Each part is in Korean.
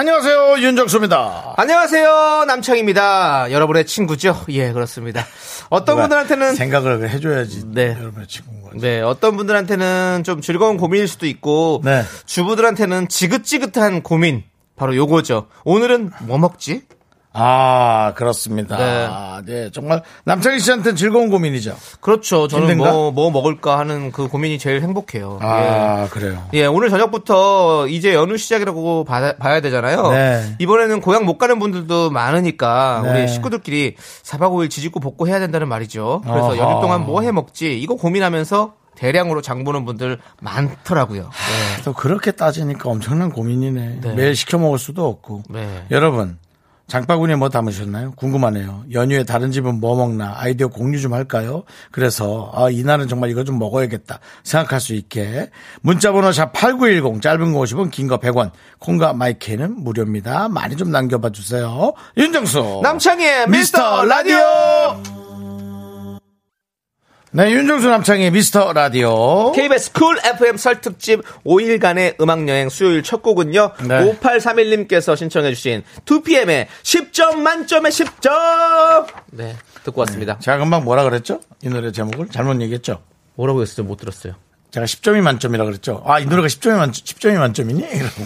안녕하세요 윤정수입니다. 안녕하세요 남창입니다. 여러분의 친구죠? 예 그렇습니다. 어떤 분들한테는 생각을 해줘야지. 네. 여러분의 친구인 거지. 네 어떤 분들한테는 좀 즐거운 고민일 수도 있고 네. 주부들한테는 지긋지긋한 고민 바로 요거죠. 오늘은 뭐 먹지? 아 그렇습니다. 네. 아, 네. 정말 남창희 씨한테는 즐거운 고민이죠. 그렇죠. 저는? 뭐, 뭐 먹을까 하는 그 고민이 제일 행복해요. 아 그래요. 예. 예, 오늘 저녁부터 이제 연휴 시작이라고 봐, 봐야 되잖아요. 네. 이번에는 고향 못 가는 분들도 많으니까 네. 우리 식구들끼리 4박 5일 지짓고 볶고 해야 된다는 말이죠. 그래서 어허. 연휴 동안 뭐 해 먹지? 이거 고민하면서 대량으로 장 보는 분들 많더라고요. 네. 또 그렇게 따지니까 엄청난 고민이네. 네. 매일 시켜 먹을 수도 없고. 네. 여러분 장바구니에 뭐 담으셨나요? 궁금하네요. 연휴에 다른 집은 뭐 먹나 아이디어 공유 좀 할까요? 그래서 아, 이날은 정말 이거 좀 먹어야겠다 생각할 수 있게 문자번호 샵 8910 짧은 거 50원 긴 거 100원 콩과 마이크는 무료입니다. 많이 좀 남겨봐 주세요. 윤정수 남창희의 미스터 라디오! 네 윤정수 남창희의 미스터 라디오 KBS Cool FM 설 특집 5일간의 음악여행 수요일 첫 곡은요. 네. 5831님께서 신청해주신 2PM의 10점 만점의 10점! 네, 듣고 왔습니다. 제가 금방 뭐라 그랬죠? 이 노래 제목을 잘못 얘기했죠? 뭐라고 했어요? 못 들었어요. 제가 10점이 만점이라 그랬죠. 아, 이 노래가 10점이 만 10점이 만점이니? 이러고.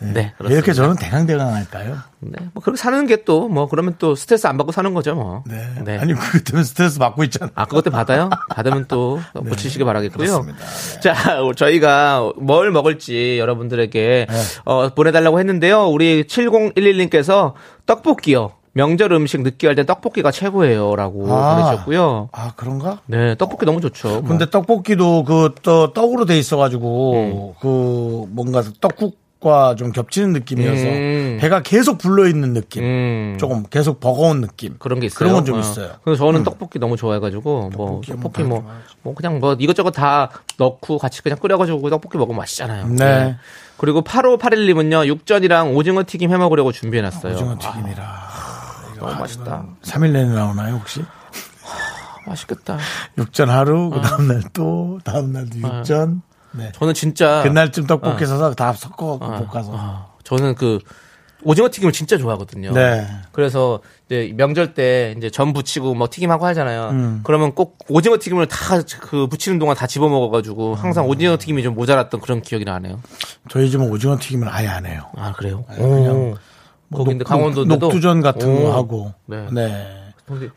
네, 왜 이렇게 저는 대강대강 할까요? 네, 뭐 그렇게 사는 게 또 뭐 그러면 또 스트레스 안 받고 사는 거죠, 뭐. 네. 아니, 그것 때문에 스트레스 받고 있잖아. 아, 그것 때 받아요? 받으면 또 고치시기 바라겠고요. 그렇습니다. 네. 자, 저희가 뭘 먹을지 여러분들에게 네. 어, 보내달라고 했는데요. 우리 7011님께서 떡볶이요. 명절 음식 느끼할 땐 떡볶이가 최고예요라고 아. 보내주셨고요. 아, 그런가? 네, 떡볶이 너무 좋죠. 뭐. 근데 떡볶이도 그 또 떡으로 돼 있어가지고 그 뭔가 떡국 과좀 겹치는 느낌이어서 음. 배가 계속 불러 있는 느낌. 음. 조금 계속 버거운 느낌. 그런 게 있어요. 그런 건좀 어. 있어요. 그래서 저는 떡볶이 너무 좋아해가지고 뭐뭐 떡볶이 다 뭐. 뭐 그냥 뭐 이것저것 다 넣고 같이 그냥 끓여가지고 떡볶이 먹으면 맛있잖아요. 네. 그리고 8581님은요 육전이랑 오징어 튀김 해 먹으려고 준비해놨어요. 오징어 튀김이라. 너무 맛있다. 3일 내내 나오나요, 혹시? 맛있겠다. 육전 하루, 그 다음날 또, 다음날도 육전. 네. 저는 진짜 그날쯤 떡볶이 사서 다 섞어갖고 어, 볶아서. 어, 저는 그 오징어 튀김을 진짜 좋아하거든요. 네. 그래서 이제 명절 때 이제 전 부치고 뭐 튀김하고 하잖아요. 음. 그러면 꼭 오징어 튀김을 다 그 부치는 동안 다 집어 먹어가지고 항상 음. 오징어 튀김이 좀 모자랐던 그런 기억이 나네요. 저희 집은 오징어 튀김을 아예 안 해요. 아 그래요? 그냥 뭐 거기 강원도인데도 녹두전 같은 오. 거 하고. 네. 네.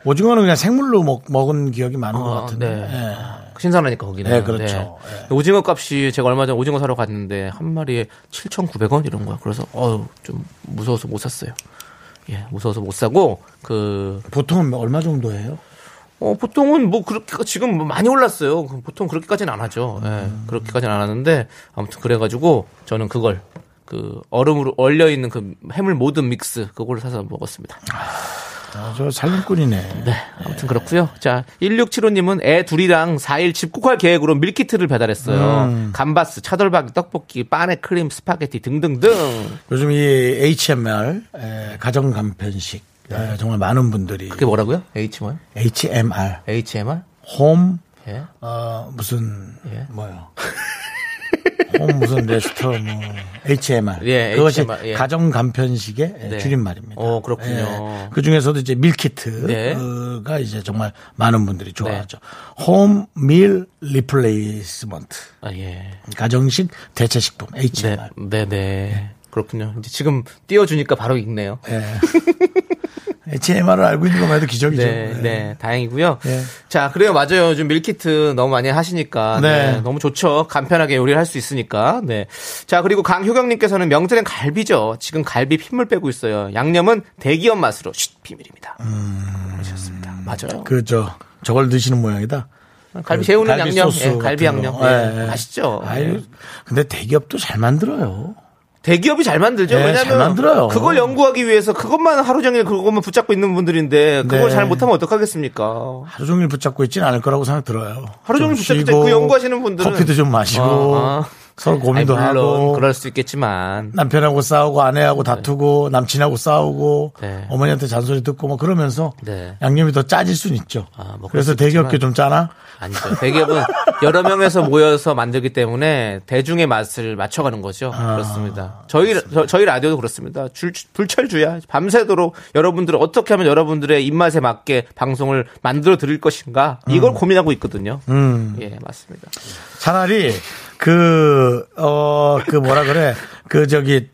오징어는 그냥 생물로 먹, 먹은 기억이 많은 것 아, 같은데. 네. 네. 신선하니까 거기는. 네, 그렇죠. 네. 오징어 값이 제가 얼마 전에 오징어 사러 갔는데 한 마리에 7,900원 이런 거야. 그래서 어우 좀 무서워서 못 샀어요. 예, 무서워서 못 사고 그 보통은 얼마 정도 해요? 어, 보통은 뭐 그렇게 지금 뭐 많이 올랐어요. 그 보통 그렇게까지는 안 하죠. 예, 음. 그렇게까지는 안 하는데 아무튼 그래가지고 저는 그걸 그 얼음으로 얼려 있는 그 해물 모둠 mix 그걸 사서 먹었습니다. 아, 저 살림꾼이네. 네, 아무튼 그렇고요. 자, 1675님은 애 둘이랑 4일 집콕할 계획으로 밀키트를 배달했어요. 음. 감바스, 차돌박이, 떡볶이, 빠네 크림, 스파게티 등등등. 요즘 이 HMR, 에, 가정 간편식. 에, 정말 많은 분들이. 그게 뭐라고요? H1? HMR, HMR? home, 예. 어, 무슨, 예. 뭐요? 홈 무슨 resto 뭐 HMR. 예, 그것이 HMR, 예. 가정 간편식의 네. 줄임말입니다. 어, 그렇군요. 그 중에서도 이제 밀키트가 네. 이제 정말 많은 분들이 좋아하죠. home meal replacement. 아, 예. 가정식 대체 식품 네, HMR. 네, 네. 그렇군요. 이제 지금 띄워주니까 바로 읽네요. 예. HMR을 알고 있는 것만 해도 기적이죠. 네, 네, 다행이고요. 네. 자, 그래요, 맞아요. 요즘 밀키트 너무 많이 하시니까 네. 네, 너무 좋죠. 간편하게 요리를 할 수 있으니까. 네. 자, 그리고 강효경님께서는 명절엔 갈비죠. 지금 갈비 핏물 빼고 있어요. 양념은 대기업 맛으로 쉿 비밀입니다. 그러셨습니다. 맞아요. 그, 저, 저걸 드시는 모양이다. 갈비 그 재우는 양념, 예, 갈비 양념, 거. 예, 예, 예. 맛있죠. 아유, 예. 근데 대기업도 잘 만들어요. 대기업이 잘 만들죠. 네, 왜냐면 잘 만들어요. 그걸 연구하기 위해서 그것만 하루 종일 그것만 붙잡고 있는 분들인데 그걸 네. 잘 못하면 어떡하겠습니까? 하루 종일 붙잡고 있지는 않을 거라고 생각 들어요. 하루 종일 좀 붙잡고 그 연구하시는 분들은 커피도 좀 마시고 어, 어. 서로 고민도 아니, 물론 하고 그럴 수 있겠지만 남편하고 싸우고 아내하고 다투고 남친하고 싸우고 네. 어머니한테 잔소리 듣고 뭐 그러면서 네. 양념이 더 짜질 수는 있죠. 아, 뭐 그래서 수 대기업계. 좀 짜나? 아니죠. 대기업은 여러 명에서 모여서 만들기 때문에 대중의 맛을 맞춰가는 거죠. 아. 그렇습니다. 저희 저, 희 라디오도 그렇습니다. 줄, 불철주야. 밤새도록 여러분들 어떻게 하면 여러분들의 입맛에 맞게 방송을 만들어 드릴 것인가 이걸 고민하고 있거든요. 음. 예, 맞습니다. 차라리 그, 어, 그 뭐라 그래. 그 저기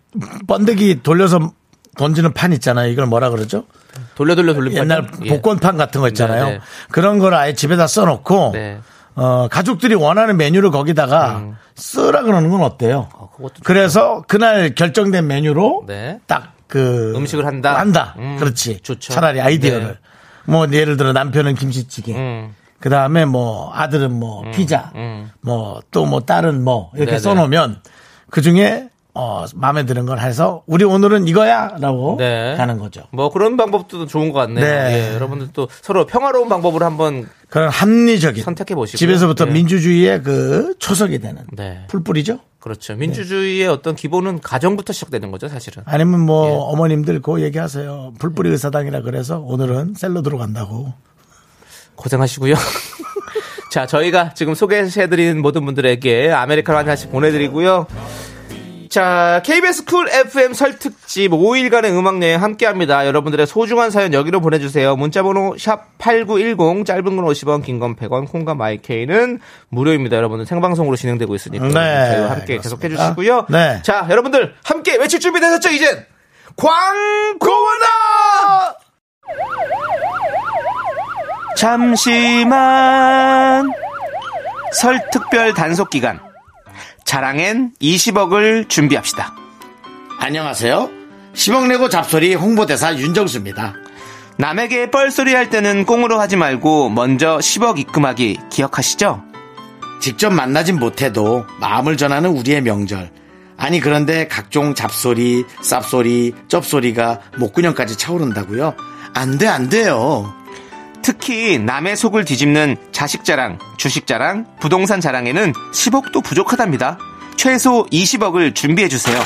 번데기 돌려서 던지는 판 있잖아요. 이걸 뭐라 그러죠? 돌려 돌려 돌려 옛날 예. 복권판 같은 거 있잖아요. 네, 네. 그런 걸 아예 집에다 써놓고 네. 어, 가족들이 원하는 메뉴를 거기다가 쓰라 그러는 건 어때요? 어, 그래서 그날 결정된 메뉴로 네. 딱그 음식을 한다? 한다. 음, 그렇지. 좋죠. 차라리 아이디어를. 네. 뭐 예를 들어 남편은 김치찌개. 음. 그 다음에 뭐 아들은 뭐 피자. 음. 뭐또뭐 딸은 뭐 이렇게 네네. 써놓으면 그 중에 어 마음에 드는 걸 해서 우리 오늘은 이거야 라고 네. 가는 거죠. 뭐 그런 방법도 좋은 것 같네요. 네. 예, 여러분들 또 서로 평화로운 방법으로 한번 그런 합리적인 선택해 보시고요. 집에서부터 네. 민주주의의 그 초석이 되는 네. 풀뿌리죠. 그렇죠. 민주주의의 어떤 기본은 가정부터 시작되는 거죠, 사실은. 아니면 뭐 예. 어머님들 그 얘기하세요. 풀뿌리 의사당이라 그래서 오늘은 샐러드로 간다고. 고생하시고요. 자, 저희가 지금 소개해드린 모든 분들에게 아메리카노 한 잔씩 보내드리고요. 자, KBS 쿨 FM 설 특집 5일간의 음악여행 함께 합니다. 여러분들의 소중한 사연 여기로 보내주세요. 문자번호 샵8910, 짧은 건 50원, 긴 건 100원, 콩과 마이케이는 무료입니다. 여러분들 생방송으로 진행되고 있으니까 네, 저희와 함께 그렇습니다. 계속 해 주시고요. 네. 자, 여러분들 함께 외칠 준비 되셨죠, 이젠? 광고나! 잠시만 설 특별 단속 기간 자랑엔 20억을 준비합시다. 안녕하세요. 10억 내고 잡소리 홍보대사 윤정수입니다. 남에게 뻘소리 할 때는 꽁으로 하지 말고 먼저 10억 입금하기 기억하시죠? 직접 만나진 못해도 마음을 전하는 우리의 명절. 아니 그런데 각종 잡소리, 쌉소리, 쩝소리가 목구녕까지 차오른다고요? 안 돼, 안 돼요. 특히 남의 속을 뒤집는 자식 자랑, 주식 자랑, 부동산 자랑에는 10억도 부족하답니다. 최소 20억을 준비해 주세요.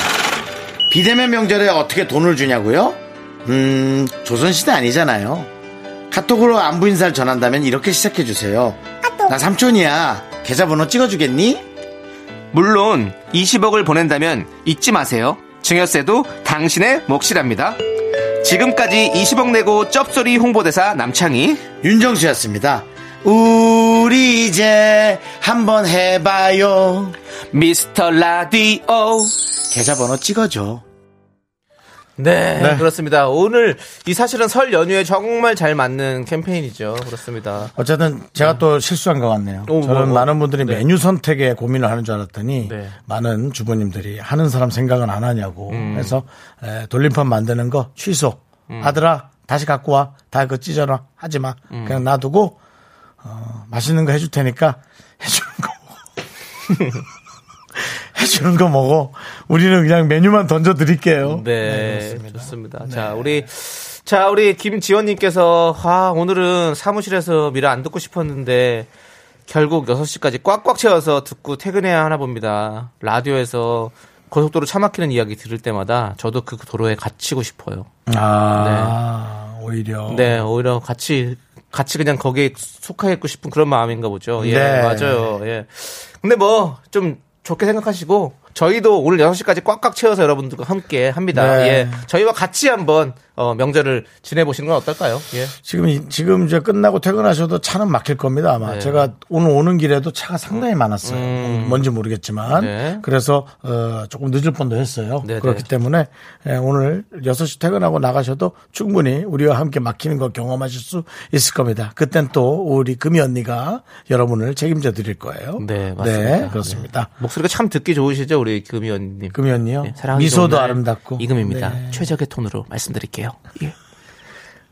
비대면 명절에 어떻게 돈을 주냐고요? 음, 조선시대 아니잖아요. 카톡으로 안부 인사를 전한다면 이렇게 시작해 주세요. 나 삼촌이야. 계좌번호 찍어주겠니? 물론 20억을 보낸다면 잊지 마세요. 증여세도 당신의 몫이랍니다. 지금까지 20억 내고 쩝소리 홍보대사 남창희 윤정수였습니다. 우리 이제 한번 해봐요. 미스터 라디오 계좌번호 찍어줘. 네, 네. 그렇습니다. 오늘 이 사실은 설 연휴에 정말 잘 맞는 캠페인이죠. 그렇습니다. 어쨌든 제가 또 실수한 것 같네요. 오, 저는 뭐, 뭐. 많은 분들이 네. 메뉴 선택에 고민을 하는 줄 알았더니 네. 많은 주부님들이 하는 사람 생각은 안 하냐고 음. 해서 에, 돌림판 만드는 거 취소. 아들아 다시 갖고 와. 다 그거 찢어놔. 하지 마. 음. 그냥 놔두고 어, 맛있는 거 해줄 테니까 해주는 거. 해주는 거 먹어. 우리는 그냥 메뉴만 던져 드릴게요. 네, 좋습니다. 자, 우리 자, 우리 김지원님께서 아, 오늘은 사무실에서 미라 안 듣고 싶었는데 결국 6시까지 꽉꽉 채워서 듣고 퇴근해야 하나 봅니다. 라디오에서 고속도로 차 막히는 이야기 들을 때마다 저도 그 도로에 갇히고 싶어요. 아 오히려 네, 오히려 같이 같이 그냥 거기에 속해 있고 싶은 그런 마음인가 보죠. 예, 네. 맞아요. 예. 근데 뭐 좀 좋게 생각하시고 저희도 오늘 6시까지 꽉꽉 채워서 여러분들과 함께 합니다. 네. 예. 저희와 같이 한번 어, 명절을 지내 보시는 건 어떨까요? 예. 지금 이- 지금 이제 끝나고 퇴근하셔도 차는 막힐 겁니다 아마 네. 제가 오늘 오는 길에도 차가 상당히 많았어요 뭔지 모르겠지만 음. 네. 그래서 어, 조금 늦을 뻔도 했어요 네, 그렇기 네. 때문에 예, 오늘 6시 퇴근하고 나가셔도 충분히 우리와 함께 막히는 거 경험하실 수 있을 겁니다 그땐 또 우리 금이 언니가 여러분을 책임져 드릴 거예요 네, 맞습니다. 네, 그렇습니다 목소리가 참 듣기 좋으시죠, 우리 금이 언니님. 금이 언니요 네, 사랑하기 미소도 아름답고 이금입니다. 네. 최적의 톤으로 말씀드릴게요. 예.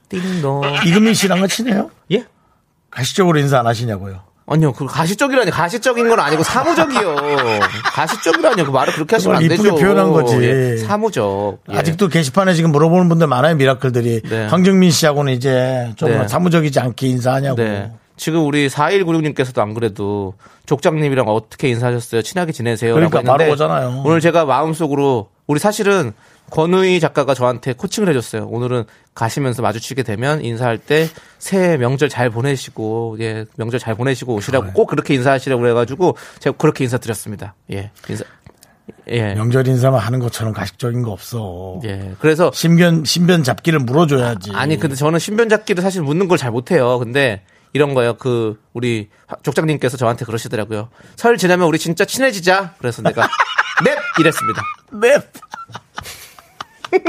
띵동. 이금민 씨랑은 친해요? 예? 가시적으로 인사 안 하시냐고요 아니요, 그 가시적이라니 가시적인 건 아니고 사무적이요. 가시적이라니요. 그 말을 그렇게 하시면 안 되죠. 이쁘게 표현한 거지. 예, 사무적. 예. 아직도 게시판에 지금 물어보는 분들 많아요, 미라클들이. 네. 황정민 씨하고는 이제 좀 네. 사무적이지 않게 인사하냐고. 네. 지금 우리 4196님께서도 안 그래도 족장님이랑 어떻게 인사하셨어요? 친하게 지내세요? 그러니까 바로 오잖아요. 오늘 제가 마음속으로 우리 사실은 권우희 작가가 저한테 코칭을 해줬어요. 오늘은 가시면서 마주치게 되면 인사할 때 새해 명절 잘 보내시고 예 명절 잘 보내시고 오시라고 꼭 그렇게 인사하시라고 그래가지고 제가 그렇게 인사드렸습니다. 예 인사 예 명절 인사만 하는 것처럼 가식적인 거 없어. 예. 그래서 신변, 신변 잡기를 물어줘야지. 아니 근데 저는 신변 잡기를 사실 묻는 걸 잘 못해요. 근데 이런 거요. 그 우리 족장님께서 저한테 그러시더라고요. 설 지나면 우리 진짜 친해지자. 그래서 내가 넵 이랬습니다. 네.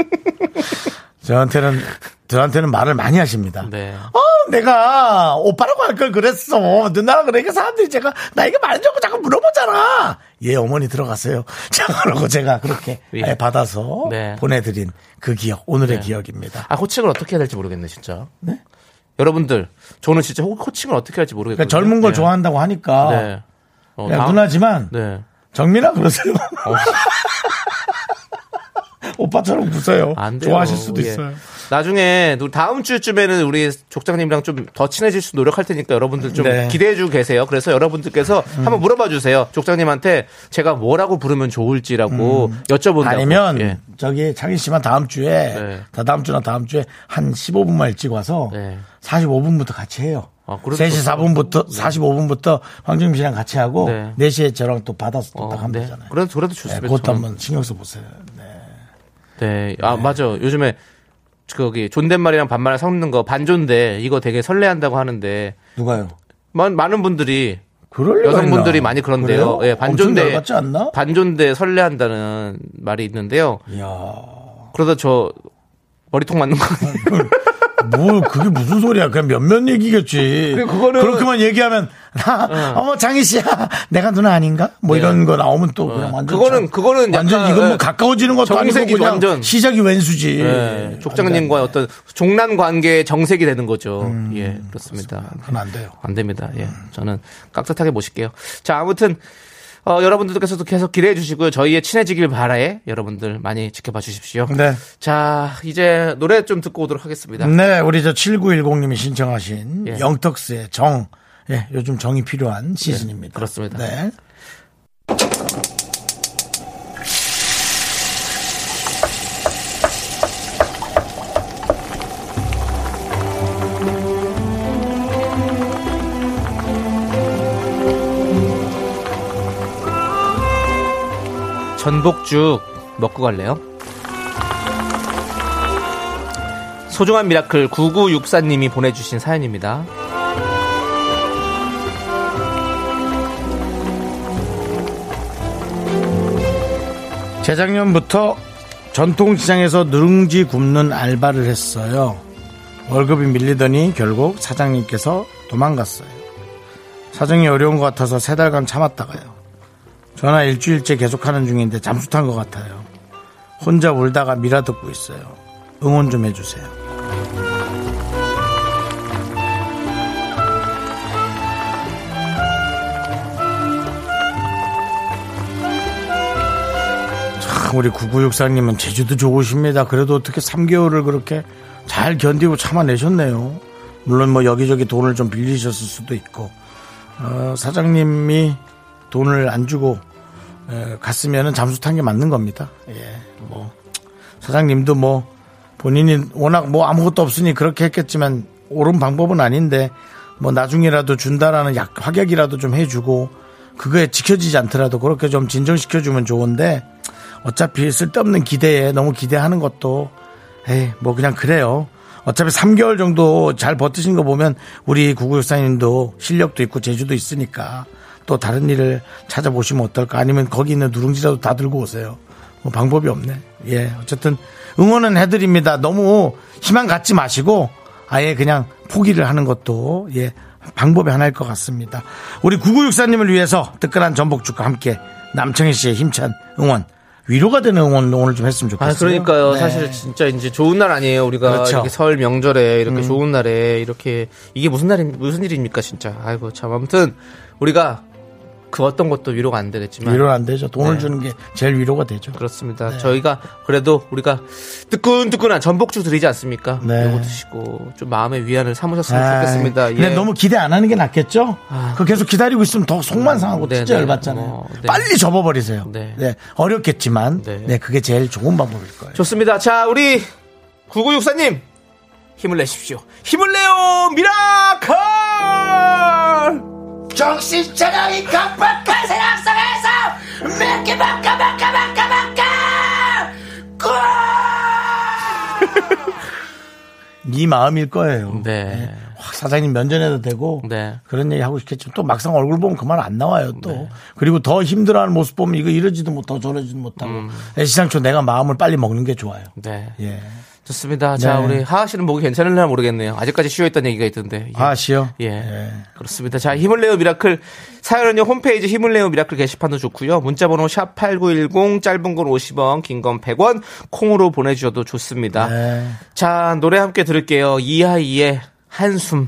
저한테는, 저한테는 말을 많이 하십니다. 네. 어, 내가 오빠라고 할 걸 그랬어. 누나라 그러니까 사람들이 제가 나에게 말하자고 자꾸 물어보잖아. 예, 어머니 들어가세요. 자, 그러고 제가 그렇게 예. 예, 받아서 네. 보내드린 그 기억, 오늘의 기억입니다. 아 호칭을 어떻게 해야 될지 모르겠네 진짜. 여러분들 저는 진짜 호- 호칭을 어떻게 할지 모르겠거든요. 그러니까 젊은 걸 네. 좋아한다고 하니까. 네. 어, 야, 다음- 누나지만 네. 정민아 그러세요. 오빠처럼 웃어요. 안 돼요. 좋아하실 수도 예. 있어요. 나중에 또 다음 주쯤에는 우리 족장님이랑 좀 더 친해질 수 노력할 테니까 여러분들 좀 네. 기대해 주고 계세요. 그래서 여러분들께서 한번 물어봐 주세요. 족장님한테 제가 뭐라고 부르면 좋을지라고 여쭤본다고. 아니면 예. 저기 창희 씨만 다음 주에 네. 다 다음 주나 다음 주에 한 15분만 일찍 와서 네. 45분부터 같이 해요. 아, 그래도 3시 좋다. 4분부터 45분부터 황정민 씨랑 같이 하고 네. 4시에 저랑 또 받아서 또 어, 딱 하면 네. 되잖아요. 그래도 그래도 네, 좋습니다. 그것도 저는. 한번 신경 써 보세요. 네. 네. 아, 맞아. 요즘에 거기 존댓말이랑 반말 섞는 거 반존대 이거 되게 설레한다고 하는데 누가요? 많, 많은 분들이 여성분들이? 많이 그런데요. 예, 반존대? 반존대 설레한다는 말이 있는데요. 이야. 그러다 저 머리통 맞는 거 아니에요? 뭐 그게 무슨 소리야? 그냥 몇몇 얘기겠지. 그거는- 그렇게만 얘기하면 나 어머 장희 씨야 내가 누나 아닌가? 뭐 네. 이런 거 나오면 또 그냥 완전 그거는- 참- 그거는 완전 이건 뭐 예. 가까워지는 것도 아니고 그냥 완전. 시작이 왼수지. 예, 족장님과 어떤 종란 관계의 정색이 되는 거죠. 예, 그렇습니다. 그건 안 돼요. 안 됩니다. 예. 저는 깍듯하게 모실게요. 자, 아무튼, 어, 여러분들께서도 계속 기대해 주시고요. 저희의 친해지길 바라에 여러분들 많이 지켜봐 주십시오. 네. 자, 이제 노래 좀 듣고 오도록 하겠습니다. 네, 우리 저 7910님이 신청하신 예. 영턱스의 정. 예, 요즘 정이 필요한 시즌입니다. 그렇습니다. 네. 전복죽 먹고 갈래요? 소중한 miracle 9964님이 보내주신 사연입니다. 재작년부터 전통시장에서 누룽지 굽는 알바를 했어요. 월급이 밀리더니 결국 사장님께서 도망갔어요. 사정이 어려운 것 같아서 세 달간 참았다가요. 전화 일주일째 계속하는 중인데 잠수 탄 것 같아요. 혼자 울다가 미라 듣고 있어요. 응원 좀 해주세요. 참 우리 9964님은 제주도 좋으십니다. 그래도 어떻게 3개월을 그렇게 잘 견디고 참아내셨네요. 물론 뭐 여기저기 돈을 좀 빌리셨을 수도 있고 어, 사장님이 돈을 안 주고 에, 갔으면은 잠수 탄 게 맞는 겁니다. 예, 뭐 사장님도 뭐 본인이 워낙 뭐 아무것도 없으니 그렇게 했겠지만 옳은 방법은 아닌데 뭐 나중이라도 준다라는 약 확약이라도 좀 해주고 그거에 지켜지지 않더라도 그렇게 좀 진정시켜주면 좋은데 어차피 쓸데없는 기대에 너무 기대하는 것도 에이 뭐 그냥 그래요. 어차피 3개월 정도 잘 버티신 거 보면 우리 구구육사님도 실력도 있고 재주도 있으니까 또 다른 일을 찾아보시면 어떨까 아니면 거기 있는 누룽지라도 다 들고 오세요. 뭐 방법이 없네. 예 어쨌든 응원은 해드립니다. 너무 희망 갖지 마시고 아예 그냥 포기를 하는 것도 예 방법이 하나일 것 같습니다. 우리 구구육사님을 위해서 뜨끈한 전복죽과 함께 남청희 씨의 힘찬 응원 위로가 되는 응원 오늘 좀 했으면 좋겠어요. 아, 그러니까요. 네. 사실 진짜 이제 좋은 날 아니에요. 우리가 그렇죠. 이렇게 설 명절에 이렇게 좋은 날에 이렇게 이게 무슨 날이 무슨 일입니까, 진짜. 아이고 참 아무튼 우리가 그 어떤 것도 위로가 안 되겠지만 위로는 안 되죠. 돈을 네. 주는 게 제일 위로가 되죠. 그렇습니다. 저희가 그래도 우리가 뜨끈뜨끈한 전복죽 드리지 않습니까? 네. 이거 드시고 좀 마음의 위안을 삼으셨으면 아이, 좋겠습니다. 근데 예. 너무 기대 안 하는 게 낫겠죠? 그 계속 기다리고 있으면 더 속만 상하고 네, 진짜 네. 열받잖아요. 어, 네. 빨리 접어버리세요. 네. 네. 어렵겠지만, 네. 네. 그게 제일 좋은 방법일 거예요. 좋습니다. 자, 우리 9964님 힘을 내십시오. 힘을 내요 miracle! 정신 차려이 각박한 세상 속에서 몇개 막까 막까 막까 막까 이 마음일 거예요. 네. 확 사장님 면전에다 대고 네. 그런 얘기 하고 싶겠지만 또 막상 얼굴 보면 그만 안 나와요 또 그리고 더 힘들어하는 모습 보면 이거 이러지도 못하고 저러지도 못하고 애시당초 내가 마음을 빨리 먹는 게 좋아요. 네. 예. 좋습니다. 자, 네. 우리 하하 씨는 목이 괜찮을려나 모르겠네요. 아직까지 쉬어있다는 얘기가 있던데. 예. 아 씨요. 예. 그렇습니다. 자, 힘을 내요 miracle. 사연은요, 홈페이지 힘을 내요 miracle 게시판도 좋고요 문자번호 샵8910, 짧은 건 50원, 긴 건 100원, 콩으로 보내주셔도 좋습니다. 네. 자, 노래 함께 들을게요. 이하이의 한숨.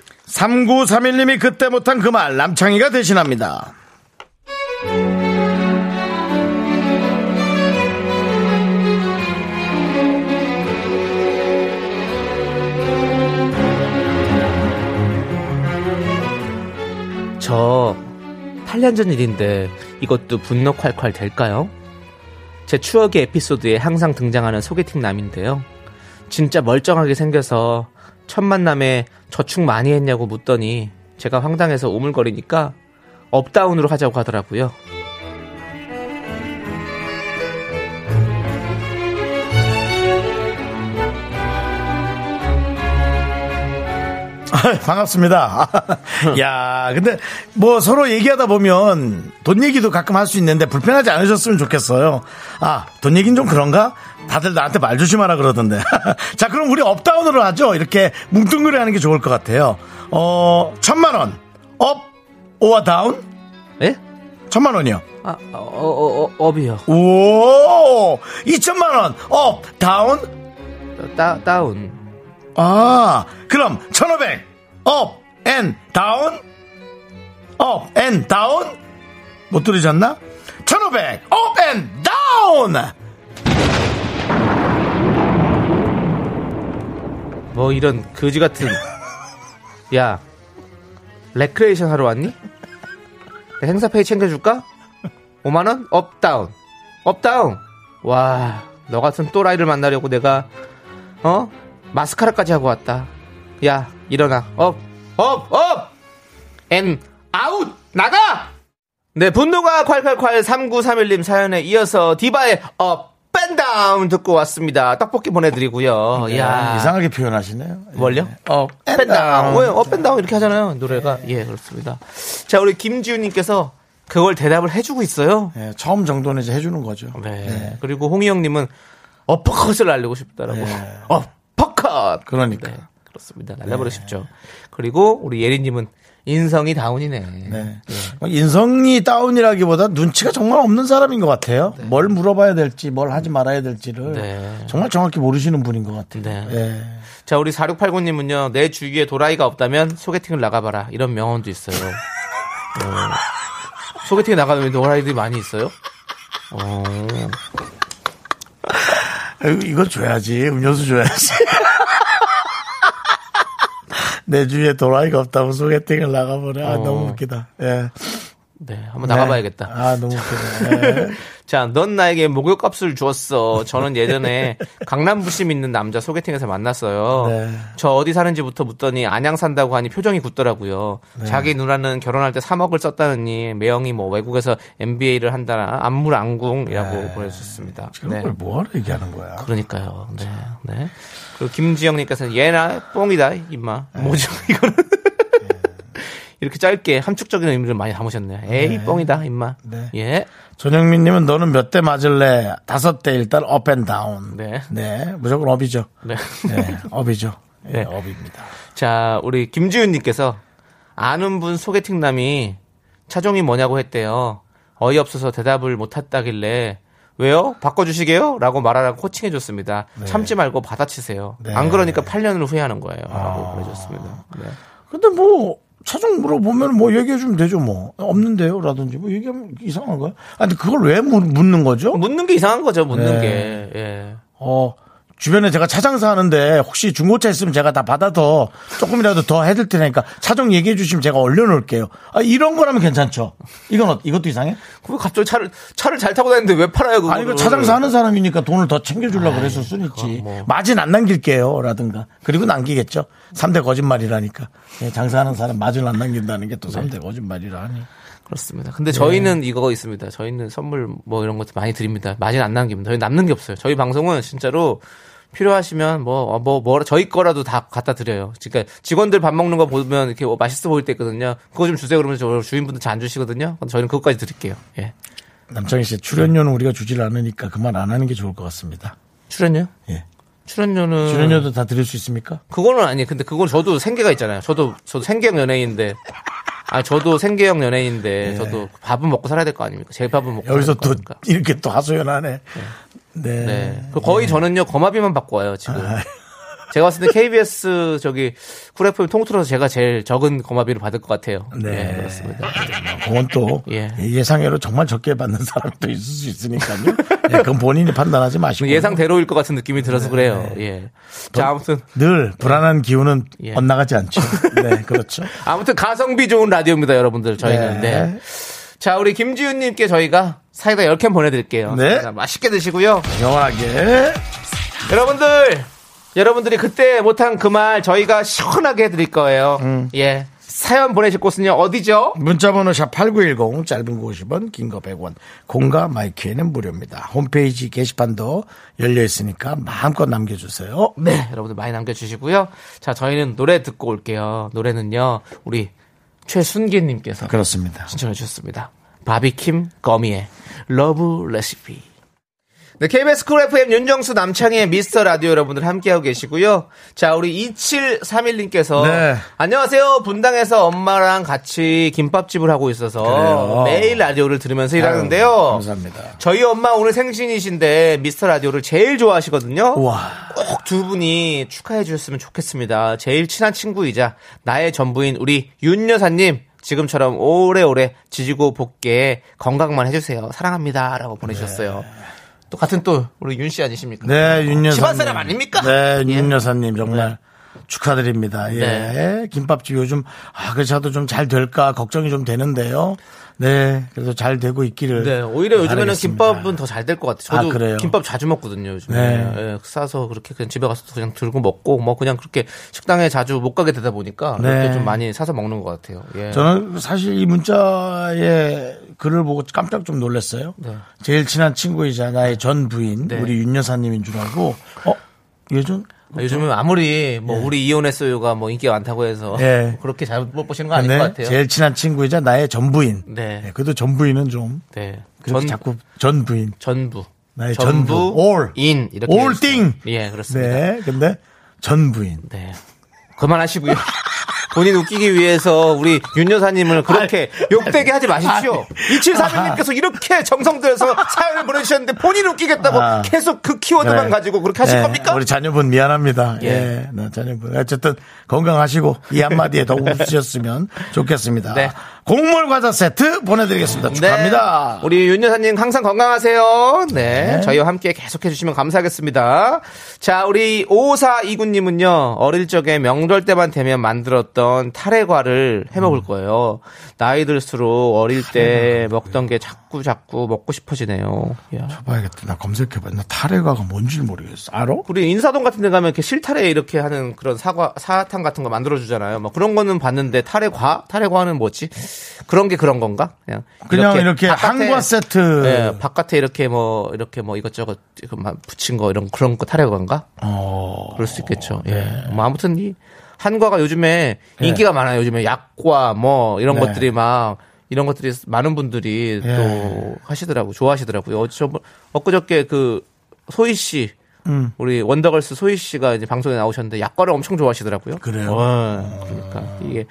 3931님이 그때 못한 그 말 남창희가 대신합니다. 저 8년 전 일인데 이것도 분노 콸콸 될까요? 제 추억의 에피소드에 항상 등장하는 소개팅 남인데요. 진짜 멀쩡하게 생겨서 첫 만남에 저축 많이 했냐고 묻더니 제가 황당해서 오물거리니까 up down으로 하자고 하더라고요. 반갑습니다. 야, 근데 뭐 서로 얘기하다 보면 돈 얘기도 가끔 할 수 있는데 불편하지 않으셨으면 좋겠어요. 아, 돈 얘기는 좀 그런가? 다들 나한테 말 조심하라 그러던데. 자, 그럼 우리 업다운으로 하죠. 이렇게 뭉뚱그려 하는 게 좋을 것 같아요. 어, 천만 원. up, or down? 예? 천만 원이요. 아, 어, 어, 어, up이요. 오, 이천만 원. up, down? 따, down. 아, 그럼 1500. up, and, down? up, and, down? 못 들으셨나? 1500. up, and, down! 뭐 이런 거지 같은. 야, 레크레이션 하러 왔니? 행사 페이 챙겨줄까? 5만원? up down. up down. 와, 너 같은 또라이를 만나려고 내가, 어? 마스카라까지 하고 왔다. 야, 일어나. up, up, up! and, out! 나가! 네, 분노가 콸콸콸 3931님 사연에 이어서 디바의 Up and Down 듣고 왔습니다. 떡볶이 보내드리고요. 야 네, 이상하게 표현하시네요. 뭘요? 업, 앤, 업앤다운. 다운. 왜 업앤다운 이렇게 하잖아요. 노래가. 예, 그렇습니다. 자, 우리 김지훈님께서 그걸 대답을 해주고 있어요. 예, 처음 정도는 이제 해주는 거죠. 네. 그리고 홍희영님은 어퍼컷을 날리고 싶다라고. 네. 어퍼컷. 그러니까. 네, 그렇습니다. 날려버리십시오. 그리고 우리 예리님은 인성이 다운이네. 네. 인성이 다운이라기보다 눈치가 정말 없는 사람인 것 같아요. 뭘 물어봐야 될지, 뭘 하지 말아야 될지를 네. 정말 정확히 모르시는 분인 것 같아요. 네. 예. 자, 우리 4689님은요, 내 주위에 도라이가 없다면 소개팅을 나가봐라. 이런 명언도 있어요. 어, 소개팅에 나가면 도라이들이 많이 있어요? 어, 이거 줘야지. 음료수 줘야지. 내 주위에 도라이가 없다고 소개팅을 나가보래. 아, 어. 너무 웃기다. 예. 네, 한번 나가봐야겠다. 아, 너무 웃기다. 예. 자, 넌 나에게 목욕값을 주었어. 저는 예전에 강남 부심 있는 남자 소개팅에서 만났어요. 네. 저 어디 사는지부터 묻더니 안양 산다고 하니 표정이 굳더라고요. 네. 자기 누나는 결혼할 때 3억을 썼다느니 매형이 뭐 외국에서 MBA를 한다나 안물안궁이라고 보내주셨습니다. 지금 네. 걸 뭐하러 얘기하는 거야? 그러니까요. 네. 네. 그리고 김지영님께서는 얘나 뽕이다 임마. 뭐죠 이거는? 이렇게 짧게 함축적인 의미를 많이 담으셨네요. 에이 뽕이다 임마. 네. 예. 전영민님은 너는 몇 대 맞을래? 다섯 대 일단 up and down. 네. 무조건 up이죠. 네. 네, up이죠. 예, 네. up입니다. 자, 우리 김지윤님께서 아는 분 소개팅남이 차종이 뭐냐고 했대요. 어이없어서 대답을 못했다길래 왜요? 바꿔주시게요? 라고 말하라고 코칭해줬습니다. 참지 말고 받아치세요. 네. 안 그러니까 8년을 후회하는 거예요. 라고 보내줬습니다. 네. 근데 뭐 차종 물어보면 뭐 얘기해 주면 되죠 뭐 없는데요 라든지 뭐 얘기하면 이상한 거야 아 근데 그걸 왜 묻- 묻는 거죠 묻는 게 이상한 거죠, 묻는 네. 게. 예. 어 주변에 제가 차장사 하는데 혹시 중고차 있으면 제가 다 받아 더 조금이라도 더 해줄 테니까 차종 얘기해 주시면 제가 올려놓을게요 아 이런 거라면 괜찮죠 이건 어, 이것도 이상해 그왜 갑자기 차를, 차를 잘 타고 다니는데 왜 팔아요, 그거 아니 그 차장사 하는 사람이니까 돈을 더 챙겨주려고 그랬을 수는 있지 뭐. 마진 안 남길게요 라든가 그리고 남기겠죠 3대 거짓말이라니까 예, 장사하는 사람 마진 안 남긴다는 게 또 3대 거짓말이라 하니 그렇습니다. 네. 근데 저희는 이거 있습니다. 저희는 선물 뭐 이런 것도 많이 드립니다. 마진 안 남깁니다. 저희 남는 게 없어요. 저희 방송은 진짜로 필요하시면 뭐, 어, 뭐, 뭐, 저희 거라도 다 갖다 드려요. 그러니까 직원들 밥 먹는 거 보면 이렇게 뭐 맛있어 보일 때 있거든요. 그거 좀 주세요. 그러면 저 주인분들 잘 안 주시거든요. 저희는 그것까지 드릴게요. 예. 남창희 씨 출연료는 우리가 주질 않으니까 그만 안 하는 게 좋을 것 같습니다. 출연료? 예. 출연료는. 출연료도 다 드릴 수 있습니까? 그거는 아니. 근데 그건 저도 생계가 있잖아요. 저도, 저도 생계형 연예인인데. 아, 저도 생계형 연예인인데. 저도 밥은 먹고 살아야 될 거 아닙니까? 제 밥은 먹고 예. 여기서 또 아닙니까? 이렇게 또 하소연하네. 네. 네. 그 거의 저는요, 거마비만 받고 와요, 지금. 아. 제가 봤을 때 KBS 저기 쿨 FM 통틀어서 제가 제일 적은 거마비를 받을 것 같아요. 네. 네, 그렇습니다. 그건 또 예. 예상외로 정말 적게 받는 사람도 있을 수 있으니까요. 예, 그건 본인이 판단하지 마시고. 예상대로일 것 같은 느낌이 들어서 그래요. 예. 자, 아무튼 늘 불안한 기운은 예. 엇나가지 않죠. 네, 그렇죠. 아무튼 가성비 좋은 라디오입니다, 여러분들. 저희는. 네. 네. 자, 우리 김지윤님께 저희가 사이다 10캔 보내드릴게요. 네. 자, 맛있게 드시고요. 영원하게. 여러분들, 여러분들이 그때 못한 그 말 저희가 시원하게 해드릴 거예요. 음. 예. 사연 보내실 곳은요, 어디죠? 문자번호 샵8910 짧은 거 50원 긴 거 100원 콩과 마이케이는 무료입니다. 홈페이지 게시판도 열려 있으니까 마음껏 남겨주세요. 네, 여러분들 많이 남겨주시고요. 자, 저희는 노래 듣고 올게요. 노래는요, 우리 최순기님께서 그렇습니다. 신청해 주셨습니다. 바비킴 거미의 Love Recipe. 네, KBS 쿨 FM 윤정수 남창희의 미스터 라디오 여러분들 함께하고 계시고요. 자, 우리 2731님께서 네. 안녕하세요. 분당에서 엄마랑 같이 김밥집을 하고 있어서 그래요. 매일 라디오를 들으면서 일하는데요. 아유, 감사합니다. 저희 엄마 오늘 생신이신데 미스터 라디오를 제일 좋아하시거든요. 우와. 꼭두 분이 축하해 주셨으면 좋겠습니다. 제일 친한 친구이자 나의 전부인 우리 윤 여사님 지금처럼 오래오래 지지고 볶게 건강만 해주세요. 사랑합니다라고 보내주셨어요. 또 같은 또 우리 윤 씨 아니십니까? 네, 윤 여사님. 집안 사람 아닙니까? 네, 예. 윤 여사님 정말 축하드립니다. 예. 네. 김밥집 요즘 아, 그 저도 좀 잘 될까 걱정이 좀 되는데요. 네, 그래서 잘 되고 있기를. 네, 오히려 요즘에는 바라겠습니다. 김밥은 더 잘 될 것 같아요. 저도 아, 그래요? 김밥 자주 먹거든요, 요즘에. 네. 예, 싸서 그렇게 그냥 집에 가서 그냥 들고 먹고, 뭐 그냥 그렇게 식당에 자주 못 가게 되다 보니까 네. 좀 많이 사서 먹는 것 같아요. 예. 저는 사실 이 문자에 글을 보고 깜짝 좀 놀랐어요. 네. 제일 친한 친구이자 나의 전 부인 네. 우리 윤 여사님인 줄 알고 어 예전 아, 요즘은 아무리 뭐 우리 이혼했어요가 뭐 인기가 많다고 해서 예. 뭐 그렇게 잘못 보시는 거 아닐 것 네, 같아요. 제일 친한 친구이자 나의 전 부인. 네. 그래도 전 부인은 좀 네. 전 자꾸 전 부인. 전부. 나의 전부 전부. 올. 인 이렇게 올 해주세요. 띵. 예, 그렇습니다. 네. 네, 근데 전 부인. 그만하시고요. 본인 웃기기 위해서 우리 윤 여사님을 그렇게 욕되게 하지 마십시오. 2731님께서 이렇게 정성 들여서 사연을 보내주셨는데 본인 웃기겠다고 아. 계속 그 키워드만 그래. 가지고 그렇게 하실 네, 겁니까? 우리 자녀분 미안합니다. 예. 예. 네, 자녀분. 어쨌든 건강하시고 이 한마디에 더 웃으셨으면 좋겠습니다. 네. 곡물 과자 세트 보내드리겠습니다. 축하합니다. 네. 우리 윤 여사님 항상 건강하세요. 네. 네. 저희와 함께 계속해 주시면 감사하겠습니다. 자, 우리 5429님은요, 어릴 적에 명절 때만 되면 만들었던 타레과를 해 음. 먹을 거예요. 나이 들수록 어릴 때 먹던 게 자꾸 자꾸 자꾸 먹고 싶어지네요. 야. 봐야겠다. 나 검색해봐. 나 타레과가 뭔지 모르겠어. 알아? 우리 인사동 같은 데 가면 이렇게 실타래 이렇게 하는 그런 사과, 사탕 같은 거 만들어 주잖아요. 뭐 그런 거는 봤는데 타래과? 타래과는 뭐지? 그런 게 그런 건가? 그냥. 그냥 이렇게 바깥에- 한과 세트. 예, 바깥에 이렇게 뭐, 이렇게 뭐 이것저것 그막 붙인 거 이런 그런 거 타래과인가? 어. 그럴 수 있겠죠. 예. 뭐 아무튼 이 한과가 요즘에 인기가 많아요. 요즘에 약과 뭐 이런 네. 것들이 막 이런 것들이 많은 분들이 예. 또 하시더라고 좋아하시더라고요. 어, 저 엊그저께 그 소희 씨 음. 우리 원더걸스 소희 씨가 이제 방송에 나오셨는데 약과를 엄청 좋아하시더라고요. 그래요? 어, 그러니까 이게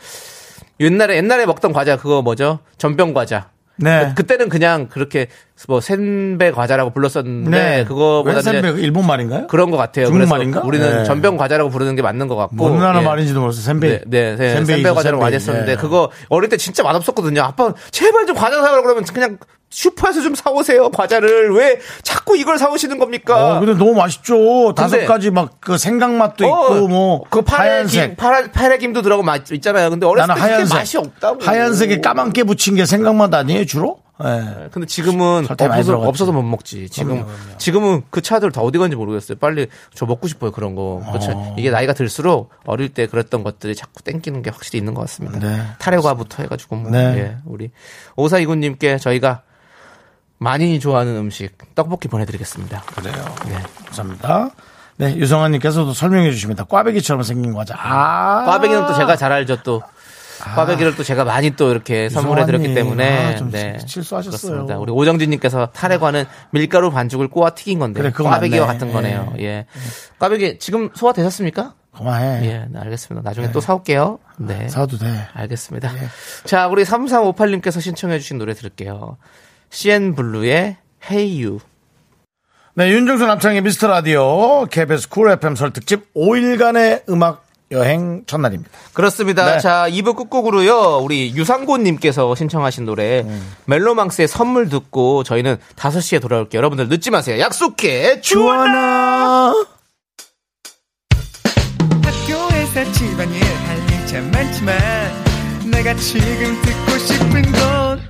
옛날에 옛날에 먹던 과자 그거 뭐죠? 전병 과자. 네. 그 때는 그냥 그렇게 뭐 센배 과자라고 불렀었는데 네. 그거보다 웬센백 일본 말인가요? 그런 것 같아요. 중국 말인가? 우리는 네. 전병 과자라고 부르는 게 맞는 것 같고. 뭔 나라 예. 말인지도 모르겠어. 센베이. 네, 네, 네. 센베 과자를 많이. 했었는데 예. 그거 어릴 때 진짜 맛없었거든요. 아빠 제발 좀 과자 사오라 그러면 그냥 슈퍼에서 좀 사오세요 과자를 왜 자꾸 이걸 사오시는 겁니까? 어, 근데 너무 맛있죠. 다섯 가지 막 그 생강 맛도 어, 있고 뭐그 파래 하얀색. 김, 파라, 파래 김도 들어가고 맛 있잖아요. 근데 어렸을 때 하얀색. 맛이 없다고. 하얀색에 까맣게 붙인 게 생강 맛 아니에요 주로? 예. 근데 지금은 없어서. 없어서 못 먹지. 지금 그럼요, 그럼요. 지금은 그 차들 다 어디 갔는지 모르겠어요. 빨리 저 먹고 싶어요 그런 거. 그렇죠. 이게 나이가 들수록 어릴 때 그랬던 것들이 자꾸 땡기는 게 확실히 있는 것 같습니다. 네. 타레과부터 해가지고 뭐, 네. 예, 우리 오사이구님께 저희가 많이 좋아하는 음식 떡볶이 보내드리겠습니다. 그래요. 네. 감사합니다. 네, 유성환님께서도 설명해 주십니다. 꽈배기처럼 생긴 과자. 아. 꽈배기는 또 제가 잘 알죠 또. 꽈배기를 또 제가 많이 또 이렇게 선물해 드렸기. 때문에 아, 좀 네. 실수하셨어요. 그렇습니다. 우리 오정진님께서 타레과는 밀가루 반죽을 꼬아 튀긴 건데 그래, 그거 꽈배기와 맞네. 같은 거네요. 예. 꽈배기 지금 소화 되셨습니까? 그만해. 예, 네, 알겠습니다. 나중에 또 사올게요. 네. 사도 돼. 알겠습니다. 자, 우리 3358님께서 신청해주신 노래 들을게요. CNBLUE의 Hey You. 네, 윤정수 남창희의 미스터 라디오 KBS 쿨 FM 설 특집 5일간의 음악 여행 첫날입니다. 그렇습니다. 네. 자, 2부 끝곡으로요. 우리 유상곤 님께서 신청하신 노래 음. 멜로망스의 선물 듣고 저희는 5시에 돌아올게요. 여러분들 늦지 마세요. 약속해. 주원아! 주원아. 학교에서 집안일 할일참 많지만 내가 지금 듣고 싶은 건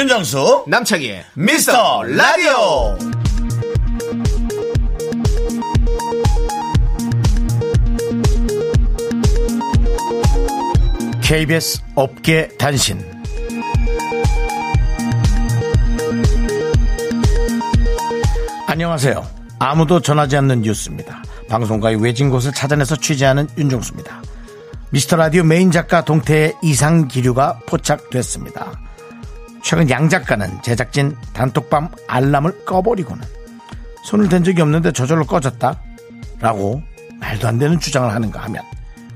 윤정수 남창희의 미스터 라디오. KBS 업계 단신. 안녕하세요. 아무도 전하지 않는 뉴스입니다. 방송가의 외진 곳을 찾아내서 취재하는 윤종수입니다. 미스터 라디오 메인 작가 동태의 이상 기류가 포착됐습니다. 최근 양 작가는 제작진 단톡방 알람을 꺼버리고는 손을 댄 적이 없는데 저절로 꺼졌다 라고 말도 안 되는 주장을 하는가 하면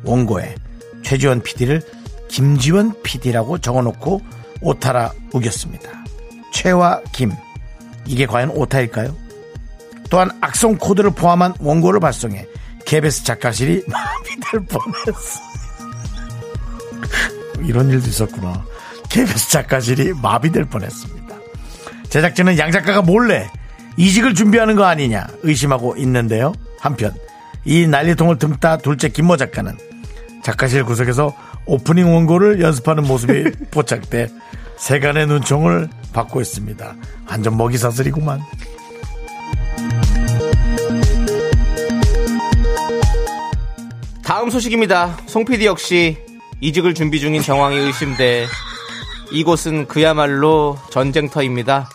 원고에 최지원 PD를 김지원 PD라고 적어놓고 오타라 우겼습니다. 최와 김 이게 과연 오타일까요? 또한 악성 코드를 포함한 원고를 발송해 KBS 작가실이 마비될 뻔했어. 이런 일도 있었구나. KBS 작가실이 마비될 뻔했습니다. 제작진은 양 작가가 몰래 이직을 준비하는 거 아니냐 의심하고 있는데요. 한편 이 난리통을 듬다 둘째 김모 작가는 작가실 구석에서 오프닝 원고를 연습하는 모습이 포착돼 세간의 눈총을 받고 있습니다. 완전 먹이 사슬이구만. 다음 소식입니다. 송 PD 역시 이직을 준비 중인 정황이 의심돼 이곳은 그야말로 전쟁터입니다.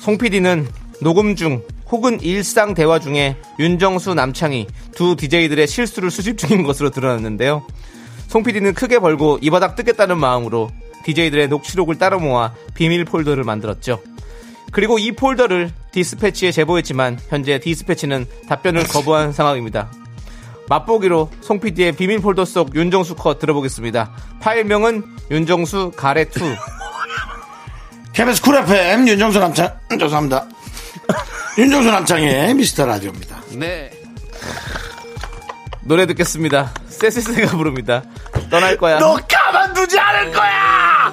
송 PD는 녹음 중 혹은 일상 대화 중에 윤정수 남창희 두 DJ들의 실수를 수집 중인 것으로 드러났는데요. 송 PD는 크게 벌고 이 바닥 뜨겠다는 마음으로 DJ들의 녹취록을 따로 모아 비밀 폴더를 만들었죠. 그리고 이 폴더를 디스패치에 제보했지만 현재 디스패치는 답변을 거부한 상황입니다. 맛보기로 송 PD의 비밀 폴더 속 윤정수 컷 들어보겠습니다. 파일명은 윤정수 가래2. KBS 쿨 FM 윤정수 남창 죄송합니다. 윤정수 남창의 미스터 라디오입니다. 네. 노래 듣겠습니다. 세세세가 부릅니다. 떠날 거야. 너 가만두지 않을 거야.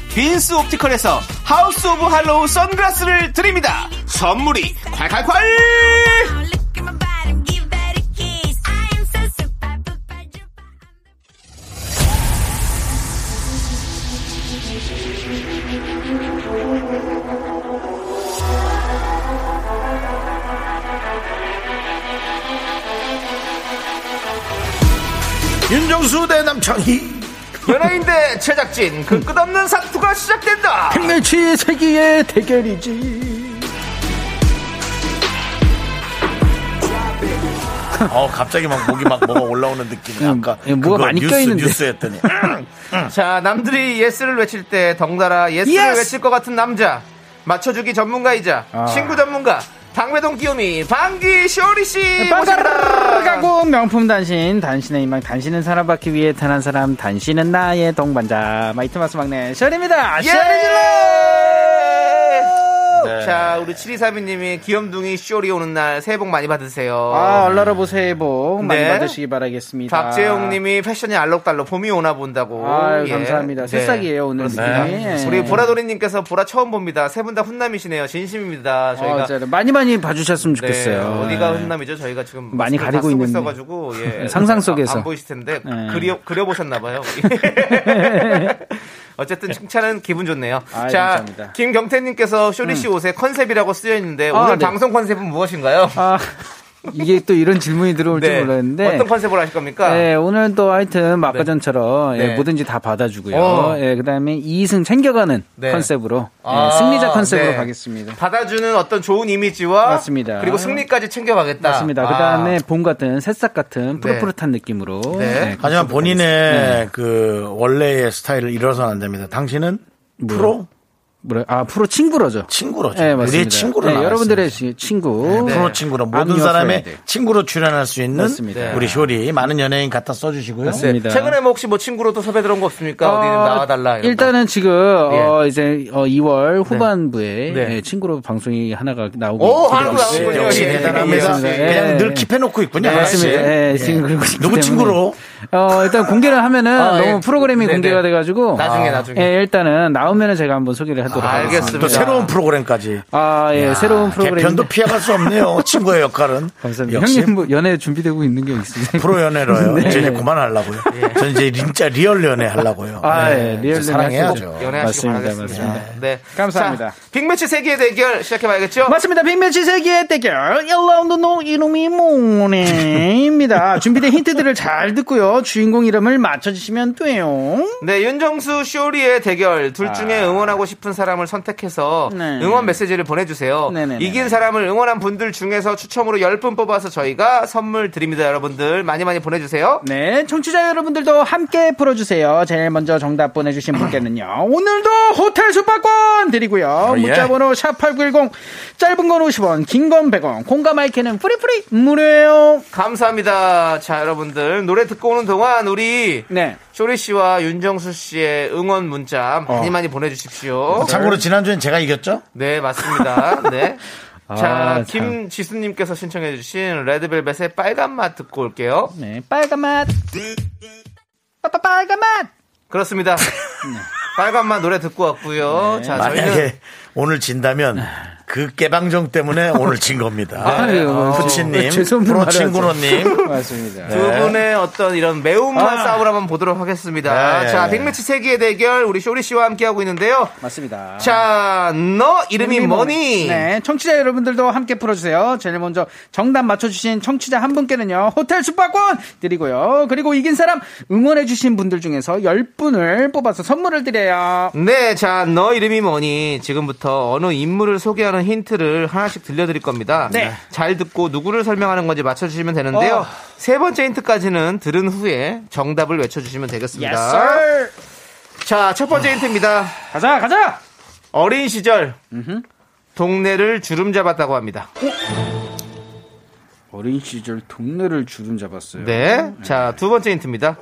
빈스 옵티컬에서 하우스 오브 할로우 선글라스를 드립니다. 선물이 콸콸콸! 윤정수 대 남창희. 연예인 대 제작진 그 끝없는 사투가 시작된다. 빅매치 세기의 대결이지. 어 갑자기 막 목이 막 뭐가 올라오는 느낌이 아까 예, 뭐가 많이 뉴스, 껴있는데. 뉴스였더니 자, 남들이 yes를 외칠 때 덩달아 yes를 yes! 외칠 것 같은 남자. 맞춰주기 전문가이자 친구 전문가. 당매동 귀요미 방기 쇼리 씨 모십니다. 명품 단신 단신의 희망 단신은 사랑받기 위해 태어난 사람 단신은 나의 동반자 마이티마우스 막내 쇼리입니다 예! 쇼리 질러 네. 자, 우리 7232님이 귀염둥이 쇼리 오는 날 새해 복 많이 받으세요. 아 얼라라보 새해 복 많이 네. 받으시기 바라겠습니다 박재용님이 패션이 알록달록 봄이 오나 본다고. 아유, 예. 감사합니다. 새싹이에요, 오늘. 느낌이. 예. 우리 보라돌이님께서 보라 처음 봅니다. 세 분 다 훈남이시네요. 진심입니다. 저희가 어, 진짜 많이 많이 봐주셨으면 네, 좋겠어요 어디가 예. 훈남이죠? 저희가 지금 많이 가리고 있는데. 있어가지고 예. 상상 속에서. 안 보이실 텐데 네. 그려 그려 보셨나봐요. 어쨌든 칭찬은 기분 좋네요. 아이, 자, 감사합니다. 음. 김경태님께서 쇼리 씨 옷에 컨셉이라고 쓰여 있는데 아, 오늘 네. 방송 컨셉은 무엇인가요? 아 이게 또 이런 질문이 들어올 줄 네. 몰랐는데 어떤 컨셉으로 하실 겁니까? 네, 오늘도 하여튼 아까 전처럼 예, 네. 뭐든지 다 받아주고요. 어. 예, 그다음에 2승 챙겨가는 네. 컨셉으로 예, 아, 승리자 컨셉으로 네. 가겠습니다. 받아주는 어떤 좋은 이미지와 맞습니다. 그리고 승리까지 챙겨가겠다. 맞습니다. 아. 그다음에 봄 같은 새싹 같은 네. 푸릇푸릇한 느낌으로. 네. 예, 하지만 본인의 그 원래의 스타일을 잃어서는 안 됩니다. 당신은 프로 뭐래? 아 프로 친구로죠. 친구로죠. 네, 맞습니다. 우리의 친구로 네. 여러분들의 지- 친구. 프로 친구로 모든 사람의 friend. 친구로 출연할 수 있는 맞습니다. 우리 쇼리 많은 연예인 갖다 써주시고요. 맞습니다. 네. 최근에 뭐 혹시 뭐 친구로 또 섭외 들어온 거 없습니까? 어디 어, 나와달라. 이런 거. 일단은 지금 어, 이제 어, 2월 후반부에 네. 예, 친구로 방송이 하나가 나오고 있습니다. 역시 예, 대단합니다. 그냥 예. 늘 킵해놓고 있군요. 네. 맞습니다. 예, 지금 그리고 누구. 친구로? 어, 일단 공개를 하면은 아, 너무 예. 프로그램이 네, 공개가 네. 돼가지고. 나중에, 아, 나중에. 예, 일단은 나오면은 제가 한번 소개를 하도록. 알겠습니다. 또 새로운 프로그램까지. 아, 예, 새로운 프로그램. 개편도 피해갈 수 없네요. 친구의 역할은. 감사합니다. 역시 형님 뭐 연애 준비되고 있는 게 있으세요? 프로 연애로요. 네. 이제 이제 그만하려고요. 저는 이제 진짜 real 연애 하려고요. 아, 네, 예, real 사랑해야죠. 연애하시기 맞습니다, 바라겠습니다. 맞습니다. 네. 감사합니다. 자, 빅매치 세기의 대결 시작해봐야겠죠? 맞습니다. 빅매치 세기의 대결 1라운드 노 이름이 뭐네입니다. 준비된 힌트들을 잘 듣고요. 주인공 이름을 맞춰주시면 돼요. 네, 윤정수 쇼리의 대결. 둘 중에 응원하고 싶은 사람 을 선택해서 아. 네. 응원 메시지를 보내주세요. 네네네. 이긴 사람을 응원한 분들 중에서 추첨으로 10분 뽑아서 저희가 선물 드립니다, 여러분들. 많이 많이 보내주세요. 네, 청취자 여러분들도 함께 풀어주세요. 제일 먼저 정답 보내주신 분께는요. 오늘도 호텔 숙박권 드리고요. 예. 문자번호 샵8910 짧은 건 50원, 긴 건 100원, 공감 마이크는 free free 무료예요. 감사합니다. 자, 여러분들. 노래 듣고 오는 동안 우리 네. 쇼리 씨와 윤정수 씨의 응원 문자 많이 어. 많이 보내주십시오. 참고로 지난주엔 제가 이겼죠? 네, 맞습니다. 네. 자, 아, 참. 김지수님께서 신청해주신 레드벨벳의 빨간 맛 듣고 올게요. 네, 빨간 맛. 빠빠 빨간 맛. 그렇습니다. 빨간 맛 노래 듣고 왔고요. 자, 저희는 만약에 오늘 진다면 그 깨방정 때문에 오늘 진 겁니다. 아유, 어, 푸치님, 죄송합니다. 프로친구로님. 맞습니다. 두 분의 어떤 이런 매운맛 아. 싸움을 한번 보도록 하겠습니다. 네. 자, 빅매치 세계의 대결 우리 쇼리 씨와 함께하고 있는데요. 맞습니다. 자, 너 이름이 이름이 뭐- 뭐니? 네, 청취자 여러분들도 함께 풀어주세요. 제일 먼저 정답 맞춰주신 청취자 한 분께는요, 호텔 숙박권 드리고요. 그리고 이긴 사람 응원해주신 분들 중에서 10분을 뽑아서 선물을 드려요. 네, 자, 너 이름이 뭐니? 지금부터 어느 인물을 소개하는 힌트를 하나씩 들려드릴 겁니다. 네. 잘 듣고 누구를 설명하는 건지 맞춰주시면 되는데요. 어. 세 번째 힌트까지는 들은 후에 정답을 외쳐주시면 되겠습니다. Yes. 자, 첫 번째 힌트입니다. 가자, 가자! 어린 시절 동네를 주름 잡았다고 합니다. 어린 시절 동네를 주름 잡았어요. 네. 자, 두 번째 힌트입니다.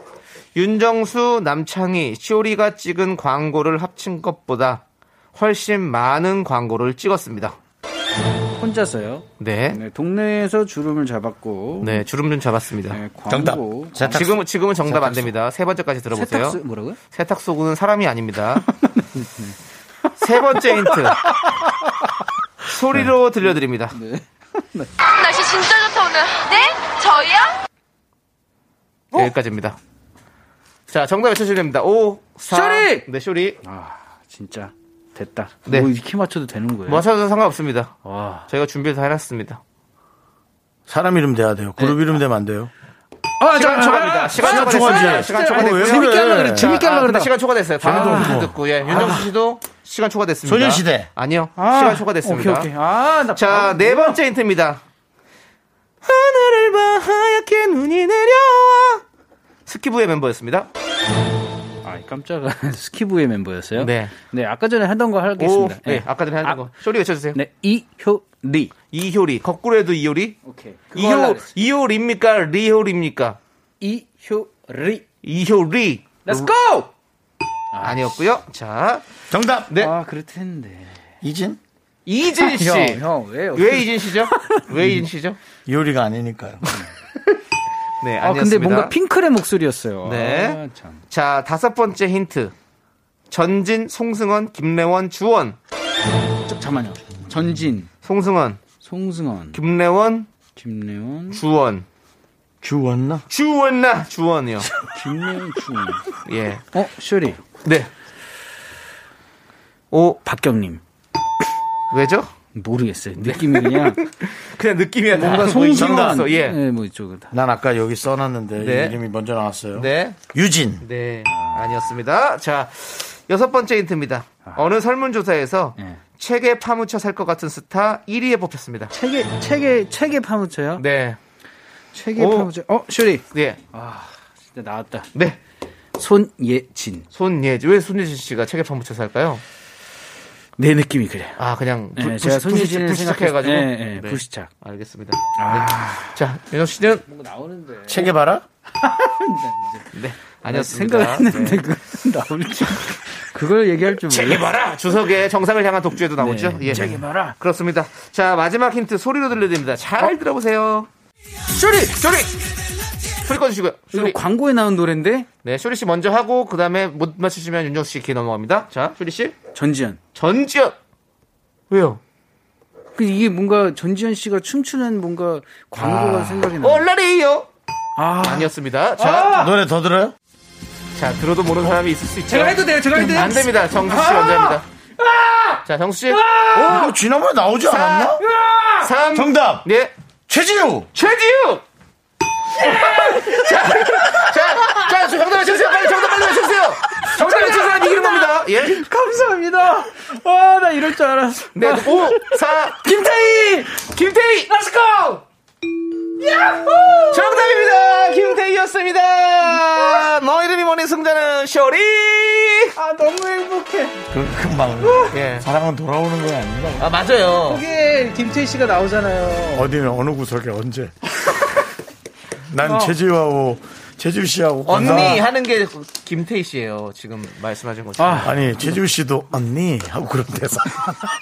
윤정수, 남창희, 쇼리가 찍은 광고를 합친 것보다 훨씬 많은 광고를 찍었습니다. 혼자서요. 네. 네, 동네에서 주름을 잡았고. 네, 주름 좀 잡았습니다. 네, 정답. 광고. 세탁소. 지금, 지금은 정답 안 됩니다. 세 번째까지 들어보세요. 세탁소 뭐라고요? 세탁소는 사람이 아닙니다. 세 번째 힌트. 소리로 들려드립니다. 날씨 진짜 좋다 오늘. 네? 저희요? 어? 여기까지입니다. 자, 정답 외쳐주시면 됩니다. 5, 4. 쇼리! 네, 쇼리. 아, 진짜 됐다. 네. 뭐 이렇게 맞춰도 되는 거예요? 맞춰도 상관없습니다. 와. 저희가 준비를 다 해놨습니다. 사람 이름 돼야 돼요. 그룹 이름 되면 안 돼요. 아, 시간 초과입니다. 시간 시간. 초과지. 시간 어, 왜 초과됐고요. 재밌게 하려고 그래. 재밌게 하려고 아, 근데 그러다. 시간 초과됐어요. 방금 없고. 듣고 예, 윤정수 씨도 시간 초과됐습니다. 소녀시대. 아니요. 아, 시간 초과됐습니다. 오케이, 오케이. 아, 나 자, 네? 번째 힌트입니다. 하늘을 봐 하얗게 눈이 내려와. 스키부의 멤버였습니다. 아, 깜짝아. 스키부의 멤버였어요? 네. 네, 아까 전에 하던 거 오, 하겠습니다. 네, 아까 전에 하는 아, 거. 쇼리 외쳐주세요. 네, 이효리. 이효리. 거꾸로 해도 이효리? 오케이. 이효, 이효리입니까? 리효리입니까? 이효리. 이효리. Let's go! 아니었고요. 자, 정답. 네. 아, 그렇텐데. 이진? 이진 씨. 형, 형, 왜? 왜 이진 씨죠? 왜 이진 씨죠? 이효리가 아니니까요. 네, 아. 근데 뭔가 핑클의 목소리였어요. 네. 아, 참. 자, 다섯 번째 힌트. 전진, 송승헌, 김래원, 주원. 저, 잠깐만요. 전진, 송승헌, 송승헌, 김래원, 김래원, 주원. 주웠나? 주원나 주원이요. 김래원, 주. 예. 어, 쇼리. 네. 오, 박경님. 왜죠? 모르겠어요. 느낌이 그냥 그냥 느낌이야. 뭔가. 정답. 예. 네, 뭐 이쪽은 다. 난 아까 여기 써놨는데 네. 이름이 먼저 나왔어요. 네. 유진. 네. 아니었습니다. 자, 여섯 번째 힌트입니다. 어느 설문조사에서 네. 책에 파묻혀 살 것 같은 스타 1위에 뽑혔습니다. 책에 책에 책에 파묻혀요? 네. 책에 오. 파묻혀. 어, 쇼리. 네. 진짜 나왔다. 네. 손예진. 손예지. 왜 손예진 씨가 책에 파묻혀 살까요? 내 느낌이 그래. 아, 그냥 네, 불, 제가 손예진을 불시착해가지고. 생각했- 네, 네, 불시착. 알겠습니다. 네. 자, 윤정 씨는 나오는데. 책에 봐라. 네. 아니었습니다. 생각했는데 그 나올지. 그걸 얘기할 줄 몰라. 봐라. 주석의 정상을 향한 독주에도 나오죠. 네, 예. 책에 봐라. 그렇습니다. 자, 마지막 힌트 소리로 들려드립니다. 잘 들어보세요. 쇼리. 쇼리! 소리 꺼주시고요. 이거 쇼리. 광고에 나온 노래인데 네, 쇼리 씨 먼저 하고, 그 다음에 못 맞추시면 윤정수 씨기 넘어갑니다. 자, 쇼리 씨. 전지현. 전지현! 왜요? 그 이게 뭔가 전지현 씨가 춤추는 뭔가 광고가 생각이 나. 얼라리요! 아, 아니었습니다. 자, 노래 더 들어요? 자, 들어도 모르는 사람이 있을 수 있죠. 제가 해도 돼요. 제가 해도 돼요. 안 됩니다. 정수 씨 먼저 합니다. 자, 정수 씨. 이거 지난번에 나오지 않았나? 3. 정답. 네. 최지우. 최지우! 자, 자, 자, 정답 맞춰주세요. 빨리 정답 빨리 맞춰주세요. 정답 맞춰서 사람 이기는 겁니다. 예. 감사합니다. 아, 나 이럴 줄 알았어. 네, 5, 4, 김태희! 김태희! Let's go! 야호! 정답입니다! 김태희였습니다! 너 이름이 뭐니 승자는 쇼리! 아, 너무 행복해. 그 금방. 예. 사랑은 돌아오는 거 아닌가? 아, 맞아요. 거기에 김태희 씨가 나오잖아요. 어디는 어느 구석에 언제? 난 최지우하고 최지우 씨하고 언니 건강- 하는 게 김태희 씨예요. 지금 말씀하신 것처 아. 아니 최지우 씨도 언니 하고 그런 대사.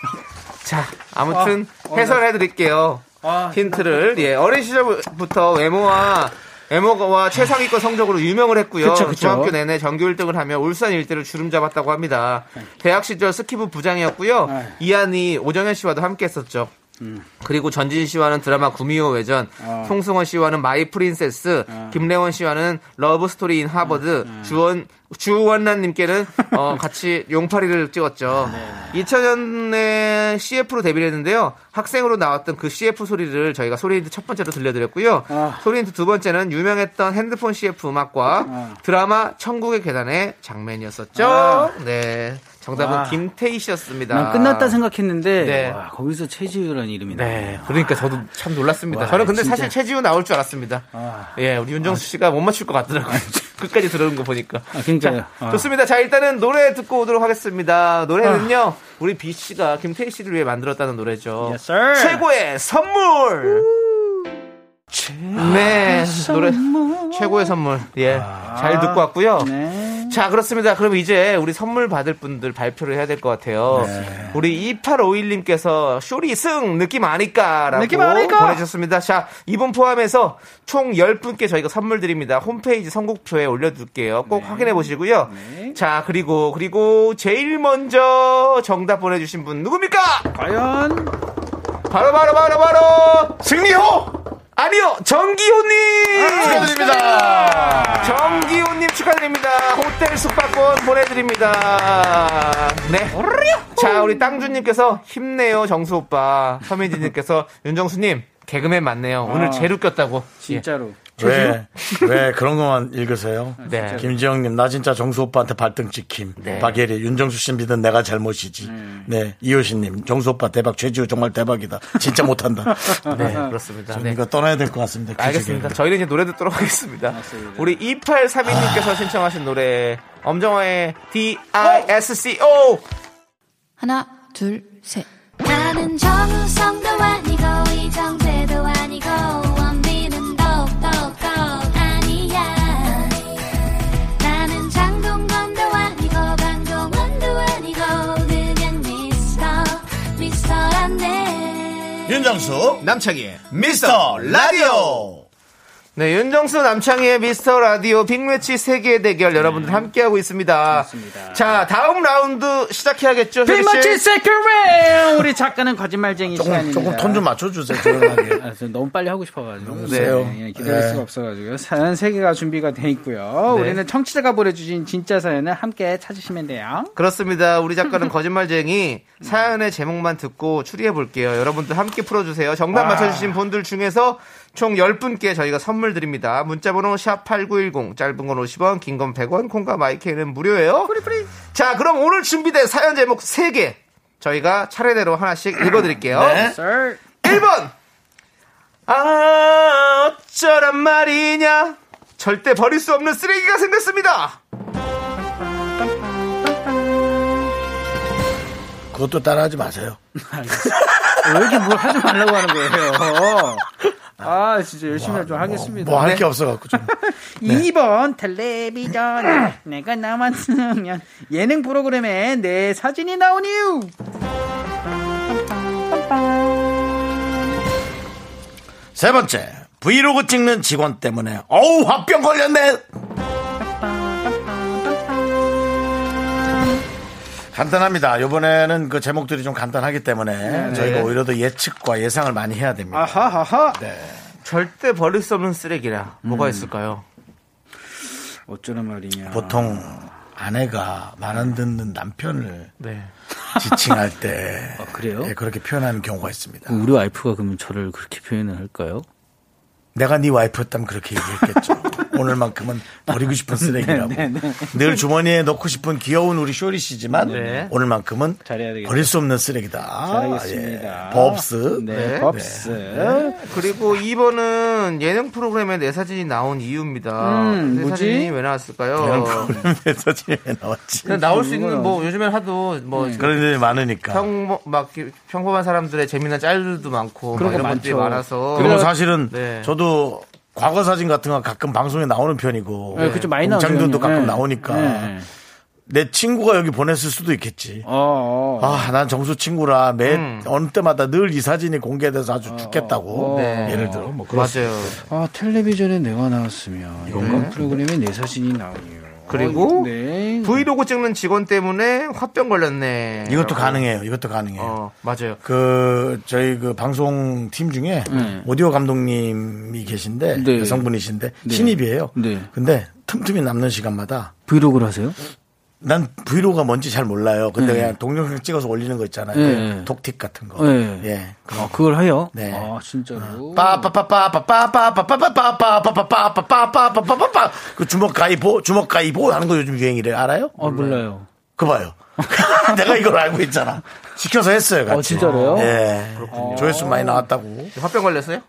자, 아무튼 해설해 드릴게요. 아, 힌트를 예 어린 시절부터 외모와 애모가와 최상위권 성적으로 유명을 했고요. 그쵸, 그쵸. 중학교 내내 전교 1등을 하며 울산 일대를 주름 잡았다고 합니다. 대학 시절 스키부 부장이었고요. 네. 이하늬 오정연 씨와도 함께 했었죠. 음. 그리고 전진 씨와는 드라마 구미호 외전, 어. 송승헌 씨와는 마이 프린세스, 김래원 씨와는 러브 스토리 인 하버드, 음. 주원 주원란님께는 어, 같이 용팔이를 찍었죠. 네. 2000년에 CF로 데뷔를 했는데요. 학생으로 나왔던 그 CF 소리를 저희가 소리 힌트 첫 번째로 들려드렸고요. 아. 소리 힌트 두 번째는 유명했던 핸드폰 CF 음악과 아. 드라마 천국의 계단의 장면이었었죠. 아. 네. 정답은 와. 김태희 씨였습니다. 난 끝났다 생각했는데 네. 와, 거기서 최지우라는 이름이 네, 그러니까 저도 참 놀랐습니다. 와, 저는 근데 진짜. 사실 최지우 나올 줄 알았습니다. 아. 예, 우리 윤정수 씨가 못 맞출 것 같더라고요. 끝까지 들어온 거 보니까. 아. 자, 아. 좋습니다. 자, 일단은 노래 듣고 오도록 하겠습니다. 노래는요, 우리 비 씨가 김태희 씨를 위해 만들었다는 노래죠. Yes, sir. 최고의 선물! 네, 노래, 최고의 선물. 예, 잘 듣고 왔고요. 네. 자, 그렇습니다. 그럼 이제 우리 선물 받을 분들 발표를 해야 될 것 같아요. 네. 우리 2851님께서 쇼리 승 느낌 아니까라고 느낌 아니까? 보내주셨습니다. 자, 이분 포함해서 총 10분께 저희가 선물 드립니다. 홈페이지 선곡표에 올려둘게요. 꼭 네. 확인해 보시고요. 자, 그리고, 그리고 제일 먼저 정답 보내주신 분 누굽니까? 과연 바로, 바로, 바로, 바로! 승리호! 아니요, 정기호님! 축하드립니다. 정기호님 축하드립니다. 호텔 숙박권 보내드립니다. 네. 자, 우리 땅주님께서 힘내요, 정수 오빠. 서민지님께서 윤정수님, 개그맨 맞네요. 오늘 아. 제일 웃겼다고. 진짜로 왜, 왜 그런 것만 읽으세요? 네. 김지영님, 나 진짜 정수 오빠한테 발등 찍힘. 네. 박예리, 윤정수 씨 믿은 내가 잘못이지. 네. 이효신님, 정수 오빠 대박, 최지우 정말 대박이다. 진짜 못한다. 네, 그렇습니다. 저는 네. 이거 떠나야 될 것 같습니다. 알겠습니다. 저희는 이제 노래 듣도록 하겠습니다. 우리 2832님께서 신청하신 노래, 엄정화의 D-I-S-C-O! 하나, 둘, 셋. 나는 정우성도 아니고 이정재도 윤정수, 남창희의 미스터 라디오. 네, 윤정수 남창희의 미스터 라디오 빅매치 세기의 대결 여러분들 함께하고 있습니다. 자, 다음 라운드 시작해야겠죠? 빅매치 second 우리 작가는 거짓말쟁이 조금, 시간입니다. 조금 톤 좀 맞춰주세요. 조용하게. 아, 저 너무 빨리 하고 싶어가지고 세요. 네, 예, 기다릴 네. 수가 없어가지고요. 사연 세 개가 준비가 돼 있고요. 네. 우리는 청취자가 보내주신 진짜 사연을 함께 찾으시면 돼요. 그렇습니다. 우리 작가는 거짓말쟁이 사연의 제목만 듣고 추리해 볼게요. 여러분들 함께 풀어주세요. 정답 맞춰주신 분들 중에서 총 10분께 저희가 선물 드립니다. 문자번호 샵8910 짧은 건 50원 긴 건 100원 콩과 마이크는 무료예요. 자 그럼 오늘 준비된 사연 제목 3개 저희가 차례대로 하나씩 읽어드릴게요. 네. Sir. 1번 아 어쩌란 말이냐 절대 버릴 수 없는 쓰레기가 생겼습니다. 그것도 따라하지 마세요. 왜 이렇게 뭘 하지 말라고 하는 거예요? 아, 진짜 열심히 좀 하겠습니다. 뭐할 네. 게 없어갖고 좀. 2번 텔레비전 내가 남았으면 예능 프로그램에 내 사진이 나온 이유 세 번째, 브이로그 찍는 직원 때문에, 어우, 화병 걸렸네! 간단합니다. 이번에는 그 제목들이 좀 간단하기 때문에 저희가 오히려 더 예측과 예상을 많이 해야 됩니다. 아하하하 절대 버릴 수 없는 쓰레기라 뭐가 있을까요? 어쩌란 말이냐 보통 아내가 말 안 듣는 남편을 네. 지칭할 때 아, 그래요? 예, 그렇게 표현하는 경우가 있습니다. 우리 와이프가 그러면 저를 그렇게 표현을 할까요? 내가 네 와이프였다면 그렇게 얘기했겠죠. 오늘만큼은 버리고 싶은 쓰레기라고. 늘 주머니에 넣고 싶은 귀여운 우리 쇼리 씨지만 네. 오늘만큼은. 버릴 수 없는 쓰레기다. 잘하겠습니다. 예. 법스. 네, 네. 법스 그리고 2번은 예능 프로그램에 내 사진이 나온 이유입니다. 음, 내 뭐지? 사진이 왜 나왔을까요? 이런 프로그램에 사진이 왜 나왔지? 나올 수 있는 뭐 요즘엔 하도 뭐 그런 일이 많으니까. 평, 막 평범한 사람들의 재미난 짤들도 많고 막 그런 거 이런 것들이 많죠. 많아서 그리고 사실은 네. 저도 과거 사진 같은 거 가끔 방송에 나오는 편이고 네, 그좀 많이 형님. 가끔 네. 나오니까 네. 내 친구가 여기 보냈을 수도 있겠지. 어, 어. 아, 난 정수 친구라 매 음. 어느 때마다 늘 이 사진이 공개돼서 아주 죽겠다고. 네. 예를 들어 뭐 그런 맞아요. 아, 텔레비전에 내가 나왔으면 이런 프로그램에 내 사진이 나오네요. 그리고 어, 네. 브이로그 찍는 직원 때문에 화병 걸렸네. 이것도 라고. 가능해요. 이것도 가능해요. 어, 맞아요. 그 저희 그 방송 팀 중에 오디오 감독님이 계신데 네. 여성분이신데 신입이에요. 네. 근데 틈틈이 남는 시간마다 브이로그를 하세요? 난 브이로그가 뭔지 잘 몰라요. 근데 그냥 동영상 찍어서 올리는 거 있잖아요. 네. 그 톡틱 같은 거. 네. 예. 아, 그걸 해요? 네. 아, 진짜로. 빠빠빠빠빠빠빠빠빠빠빠빠빠빠빠빠빠빠 그 주먹 가위보 주먹 가위보 하는 거 요즘 유행이래 알아요? 아, 몰라요. 그 봐요. 내가 이걸 알고 있잖아. 시켜서 했어요. 같이. 어, 진짜로요? 예. 조회수 많이 나왔다고. 화병 걸렸어요?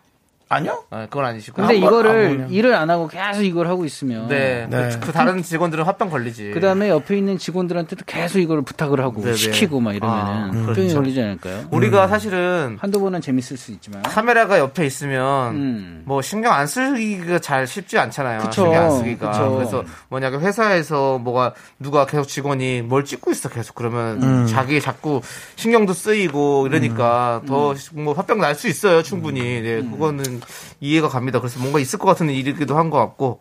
아니요? 아, 그건 아니시고. 근데 한 번, 안 이거를. 일을 안 하고 계속 이걸 하고 있으면 네. 네. 그, 그 다른 직원들은 화병 걸리지. 그 다음에 옆에 있는 직원들한테도 계속 이걸 부탁을 하고 네네. 시키고 막 이러면은 아, 병이 그렇죠. 걸리지 않을까요? 우리가 사실은 한두 번은 재밌을 수 있지만. 카메라가 옆에 있으면 음. 뭐 신경 안 쓰기가 잘 쉽지 않잖아요. 그쵸. 신경 안 쓰기가. 그쵸. 그래서 뭐냐면 회사에서 뭐가 누가 계속 직원이 뭘 찍고 있어 계속 그러면 음. 자기 자꾸 신경도 쓰이고 이러니까 음. 더뭐 화병 날 수 있어요 충분히. 네, 그거는 이해가 갑니다. 그래서 뭔가 있을 것 같은 일이기도 한 것 같고.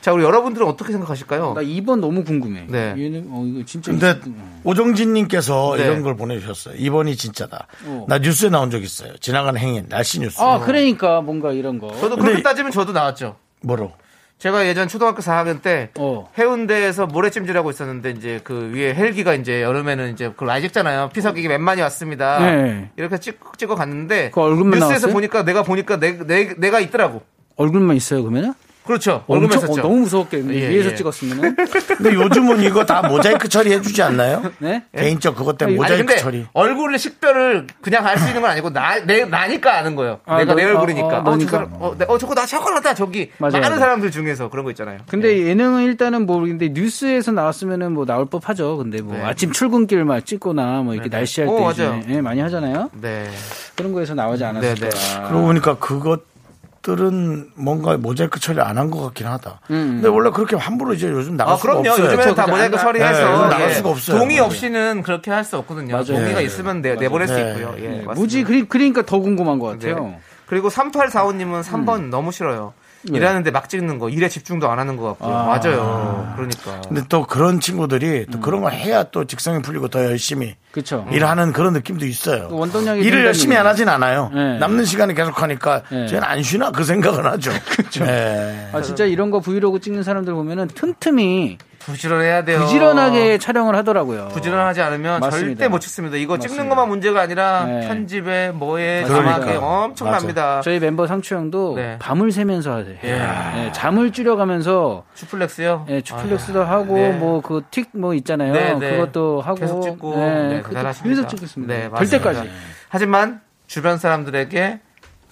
자 우리 여러분들은 어떻게 생각하실까요? 나 2번 너무 궁금해. 네. 얘는 어 이거 진짜 근데 있- 오정진님께서 네. 이런 걸 보내주셨어요. 2번이 진짜다. 어. 나 뉴스에 나온 적 있어요. 지나가는 행인, 날씨 뉴스. 아 그러니까 뭔가 이런 거. 저도 그렇게 따지면 저도 나왔죠. 뭐로? 제가 예전 초등학교 4학년 때 어. 해운대에서 모래찜질하고 있었는데 이제 그 위에 헬기가 이제 여름에는 이제 그걸 많이 찍잖아요. 피서객이 몇 많이 왔습니다. 네. 이렇게 찍, 찍어 갔는데 그 얼굴만 뉴스에서 나왔어요? 보니까 내가 보니까 내, 내, 내가 있더라고. 얼굴만 있어요 그러면은? 그렇죠. 있었죠. 어, 너무 무서웠겠는데 예, 위에서 예. 찍었으면은. 근데 요즘은 이거 다 모자이크 처리해주지 않나요? 네? 개인적 그것 때문에 아니 모자이크 근데 처리. 얼굴을 식별을 그냥 할 수 있는 건 아니고 나, 내, 나니까 아는 거예요. 아, 내가 너- 내 어, 얼굴이니까. 어, 어, 너니까. 저 사람, 어, 내- 어, 저거 나 저거 나다 저기. 맞아요, 많은 맞아요. 사람들 중에서 그런 거 있잖아요. 근데 예능은 일단은 모르겠는데 뉴스에서 나왔으면은 뭐 나올 법하죠. 근데 뭐 네. 아침 출근길 막 찍거나 뭐 이렇게 네네. 날씨할 어, 때 맞아요. 이제 예, 많이 하잖아요. 네. 그런 거에서 나오지 않았을 네네. 거야. 그러고 보니까 그것 들은 뭔가 모자이크 처리 안 한 것 같긴 하다. 음. 근데 원래 그렇게 함부로 이제 요즘 나갈 아, 수가 그럼요. 없어요. 요즘에는 다. 모자이크 안- 처리해서 네, 나갈 예. 수가 없어요. 동의 네. 없이는 그렇게 할 수 없거든요. 맞아요. 동의가 네. 있으면 내, 내보낼 수 네. 있고요. 예. 무지 그리, 그러니까 더 궁금한 것 같아요. 네. 그리고 3845님은 3번 너무 싫어요. 일하는데 막 찍는 거, 일에 집중도 안 하는 것 같고요. 아. 맞아요. 그러니까. 근데 또 그런 친구들이 또 그런 걸 해야 또 직성이 풀리고 더 열심히 그렇죠. 일하는 그런 느낌도 있어요. 그 원동력이 일을 열심히 안. 하진 않아요. 네. 남는 시간이 계속 하니까 네. 쟤는 안 쉬나 그 생각은 하죠. 그렇죠. 아 진짜 이런 거 브이로그 찍는 사람들 보면은 틈틈이 부지런해야 돼요. 부지런하게 촬영을 하더라고요. 부지런하지 않으면 맞습니다. 절대 못 찍습니다. 이거 찍는 맞습니다. 것만 문제가 아니라 네. 편집에 뭐에. 자막에 엄청납니다. 저희 멤버 상추 형도 네. 밤을 새면서 하세요. 예. 예, 잠을 줄여가면서 슈플렉스요? 예, 추플렉스도 하고 네. 뭐그 틱 뭐 있잖아요. 네, 네. 그것도 하고 계속 찍고 예, 네. 계속 찍겠습니다. 네, 될 맞습니다. 때까지. 하지만 주변 사람들에게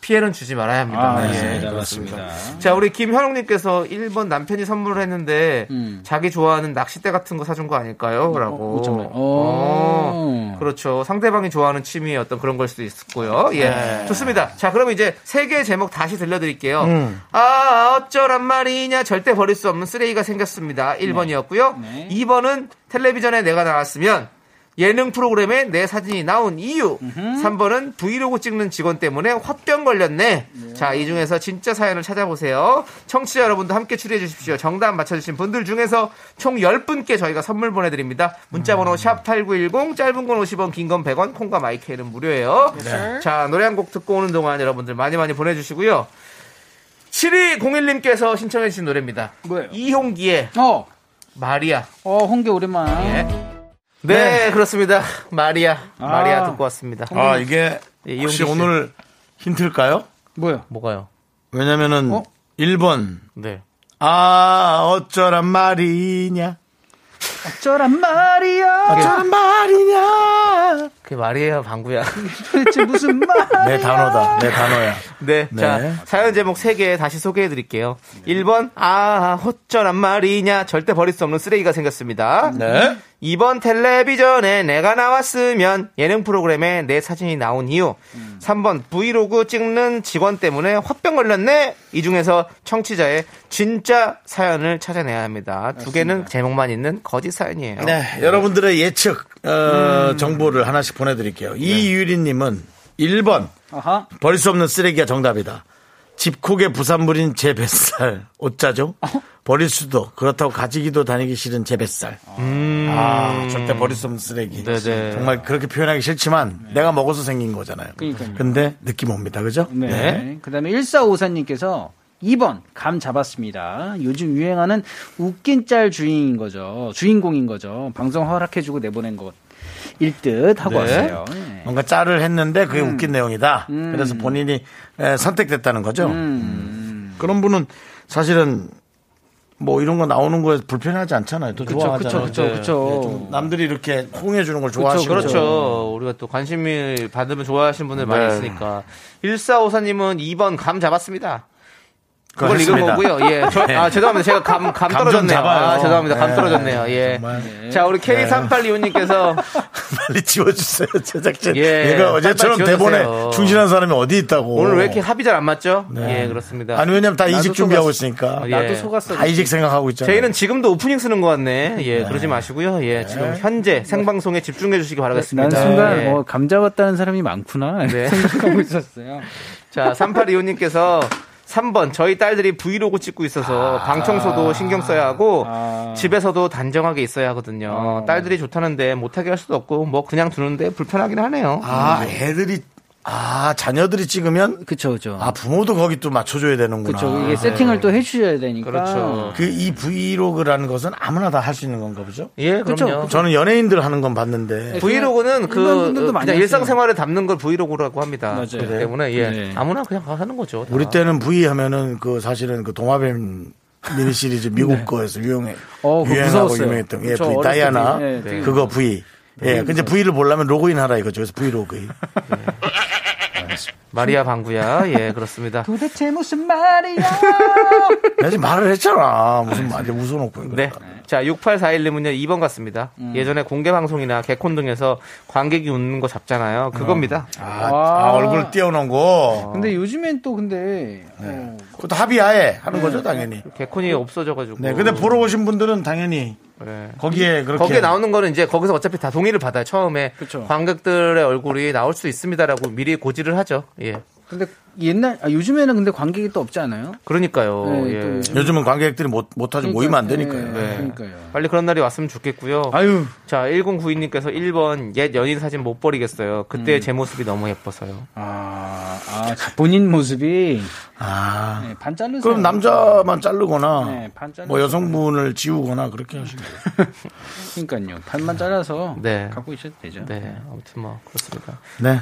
피해는 주지 말아야 합니다. 아, 예, 맞습니다. 그렇습니다. 맞습니다. 자, 우리 김현웅님께서 1번 남편이 선물을 했는데 음. 자기 좋아하는 낚싯대 같은 거 사준 거 아닐까요? 라고. 어, 정말. 어, 어. 그렇죠. 상대방이 좋아하는 취미의 어떤 그런 걸 수도 있고요. 예. 네. 좋습니다. 자, 그럼 이제 세 개의 제목 다시 들려드릴게요. 음. 아, 어쩌란 말이냐. 절대 버릴 수 없는 쓰레기가 생겼습니다. 1번이었고요. 네. 2번은 텔레비전에 내가 나왔으면 예능 프로그램에 내 사진이 나온 이유. 3번은 브이로그 찍는 직원 때문에 화병 걸렸네. 자, 이 중에서 진짜 사연을 찾아보세요. 청취자 여러분도 함께 추리해 주십시오. 정답 맞춰주신 분들 중에서 총 10분께 저희가 선물 보내드립니다. 문자번호 샵8910, 짧은 건 50원, 긴 건 100원, 콩과 마이크는 무료예요. 자, 노래 한 곡 듣고 오는 동안 여러분들 많이 많이 보내주시고요. 7201님께서 신청해주신 노래입니다. 뭐예요? 이홍기의 어, 마리아. 어, 홍게 오랜만. 예. 네, 그렇습니다. 마리아. 마리아 듣고 왔습니다. 아 이게 예, 혹시. 오늘 힌트일까요? 뭐요? 뭐가요? 왜냐면은 어? 1번 네. 아 어쩌란 말이냐 어쩌란 말이야. 어쩌란 말이냐 그게 마리아 방구야. 도대체 무슨 말? 내 단어다 내 단어야 네. 네. 자, 사연 제목 3개 다시 소개해 드릴게요. 1번, 아, 어쩌란 말이냐. 절대 버릴 수 없는 쓰레기가 생겼습니다. 네 2번 텔레비전에 내가 나왔으면 예능 프로그램에 내 사진이 나온 이유. 3번 브이로그 찍는 직원 때문에 화병 걸렸네. 이 중에서 청취자의 진짜 사연을 찾아내야 합니다. 두 개는 제목만 있는 거짓 사연이에요. 네, 여러분들의 예측 어, 정보를 하나씩 보내드릴게요. 이유리님은 1번 아하. 버릴 수 없는 쓰레기가 정답이다. 집콕의 부산물인 제 뱃살 어쩌죠? 버릴 수도 그렇다고 가지기도 다니기 싫은 제 뱃살. 아 절대 버릴 수 없는 쓰레기. 네네. 정말 그렇게 표현하기 싫지만 내가 먹어서 생긴 거잖아요. 그러니까요. 근데 느낌 옵니다, 그죠? 네. 그 다음에 1454님께서 2번, 감 잡았습니다. 요즘 유행하는 웃긴 짤 주인인 거죠. 주인공인 거죠. 방송 허락해주고 내보낸 것. 일 듯 하고 네. 왔어요. 네. 뭔가 짤을 했는데 그게 음. 웃긴 내용이다. 그래서 본인이 에, 선택됐다는 거죠. 음. 그런 분은 사실은 뭐 이런 거 나오는 거에 불편하지 않잖아요. 또 그쵸, 좋아하잖아요. 그쵸, 그쵸, 그쵸. 남들이 이렇게 홍해 주는 걸 그렇죠, 좋아하시고 그렇죠. 우리가 또 관심을 받으면 좋아하시는 분들 많이 네. 있으니까. 1454님은 2번 감 잡았습니다. 그걸 읽은. 거고요. 예. 저, 아, 죄송합니다. 제가 감, 감 감좀 떨어졌네요. 아, 죄송합니다. 감 네. 떨어졌네요. 예. 정말. 네. 자, 우리 K3825님께서 빨리 지워주세요, 제작진. 예, 얘가 어제처럼 대본에 지워주세요. 충실한 사람이 어디 있다고. 오늘 왜 이렇게 합이 잘 안 맞죠? 네. 예, 그렇습니다. 아니, 왜냐면 다 이직 준비하고. 있으니까. 예. 나도 속았어. 다 이직 생각하고 있잖아요. 저희는 지금도 오프닝 쓰는 것 같네. 예, 그러지 마시고요. 예, 지금 현재 생방송에 집중해 주시기 바라겠습니다. 난 순간 예. 뭐감 잡았다는 사람이 많구나 네. 생각하고 있었어요. 자, 3825님께서 3번 저희 딸들이 브이로그 찍고 있어서 방 청소도 신경 써야 하고 아. 집에서도 단정하게 있어야 하거든요. 어. 딸들이 좋다는데 못하게 할 수도 없고 뭐 그냥 두는데 불편하긴 하네요. 아, 애들이, 아, 자녀들이 찍으면, 그쵸, 그쵸. 아, 부모도 거기 또 맞춰줘야 되는구나. 그쵸. 이게 세팅을 또 해주셔야 되니까. 그렇죠. 그 이 브이로그라는 것은 아무나 다 할 수 있는 건가 보죠? 예, 그쵸. 그럼요. 저는 연예인들 하는 건 봤는데. 브이로그는 그 그냥 하세요. 일상생활을 담는 걸 브이로그라고 합니다. 맞아요. 그렇기 때문에 예, 네. 아무나 그냥 가서 하는 거죠. 다. 우리 때는 V 하면은 그 사실은 그 동화뱀 미니 시리즈 미국 거에서 유용해. 네. 어, 유행하고 무서웠어요. 유명했던. 예, 저 V 다이아나. 때, 네, 그거 V. 예, 근데 V를 보려면 로그인 하라 이거죠. 그래서 브이로그. 마리아 방구야. 예, 그렇습니다. 도대체 무슨 말이야? 내가 지금 말을 했잖아. 무슨 말이 웃어놓고. 이거. 네. 자, 6841님은요, 2번 같습니다. 음. 예전에 공개방송이나 개콘 등에서 관객이 웃는 거 잡잖아요. 그겁니다. 아, 아, 얼굴 띄워놓은 거. 근데 요즘엔 또 근데 어, 그것도 합의하에 하는 거죠, 당연히. 개콘이 없어져가지고. 네, 근데 보러 오신 분들은 당연히 네. 거기에 그렇게. 거기에 나오는 거는 이제 거기서 어차피 다 동의를 받아요. 처음에 그쵸. 관객들의 얼굴이 나올 수 있습니다라고 미리 고지를 하죠. 예. 근데 옛날 아, 요즘에는 근데 관객이 또 없지 않아요? 그러니까요. 네, 예. 또 요즘- 요즘은 관객들이 못, 못하죠. 모이면 안 되니까요. 네, 네. 그러니까요. 빨리 그런 날이 왔으면 좋겠고요. 아유, 자, 1092님께서 1번 옛 연인 사진 못 버리겠어요. 그때 음. 제 모습이 너무 예뻐서요. 아, 아 본인 모습이 아. 네, 반 자르세요. 그럼 남자만 자르거나 네. 뭐 여성분을 지우거나 그렇게 하시면 돼요. 그러니까요. 반만 잘라서 네. 갖고 있어도 되죠. 네, 아무튼 뭐 그렇습니다. 네.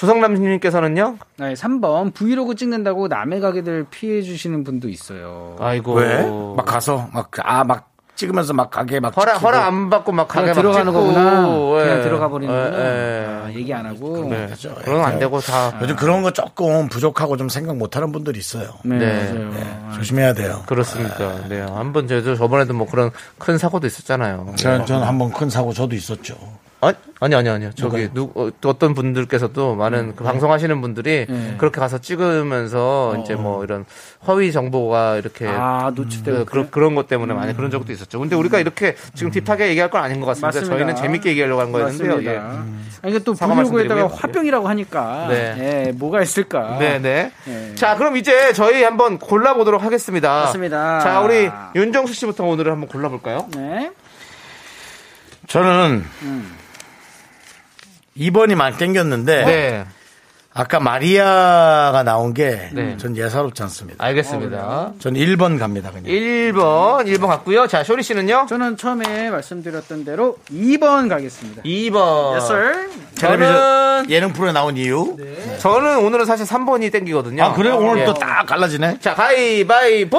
조성남님께서는요. 네, 3번 브이로그 찍는다고 남의 가게들 피해 주시는 분도 있어요. 아이고. 왜? 막 가서 막 아 막 찍으면서 막 가게 막 허락. 허락 안 받고 막 가게 막 들어가는 찍고. 거구나. 예. 그냥 들어가 버리는구나. 예, 예. 아, 얘기 안 하고. 네. 그렇죠. 그건 안 되고 다 요즘 그런 거 조금 부족하고 좀 생각 못 하는 분들이 있어요. 네, 네. 맞아요. 조심해야 돼요. 그렇습니다. 네. 한번 저도 저번에도 뭐 그런 큰 사고도 있었잖아요. 저는, 저는 한번 큰 사고 저도 있었죠. 아니, 아니, 아니, 아니요. 저기, 누, 어, 또 어떤 분들께서도 많은 그 방송하시는 분들이 네. 그렇게 가서 찍으면서 이제 뭐 이런 허위 정보가 이렇게 아, 노출되고. 그, 그, 그런 것 때문에 많이 그런 적도 있었죠. 근데 우리가 이렇게 지금 딥하게 얘기할 건 아닌 것 같습니다. 맞습니다. 저희는 재밌게 얘기하려고 한 거였는데요. 맞습니다. 예. 아니, 이게 또 브이로그에다가 말씀드리고요. 화병이라고 하니까. 네. 예, 뭐가 있을까. 네 네. 예. 자, 그럼 이제 저희 한번 골라 보도록 하겠습니다. 맞습니다. 자, 우리 윤정수 씨부터 오늘 한번 골라 볼까요? 네. 저는 2번이 많이 땡겼는데 네. 아까 마리아가 나온 게전 네. 예사롭지 않습니다. 알겠습니다. 전 1번 갑니다. 그냥. 1번, 1번 갔고요. 자, 쇼리 씨는요? 저는 처음에 말씀드렸던 대로 2번 가겠습니다. 2번. Yes, sir. 텔레비전 저는, 예능 프로에 나온 이유. 저는 오늘은 사실 3번이 땡기거든요. 아 그래 오늘 예. 또딱 갈라지네. 자, 가위바위보!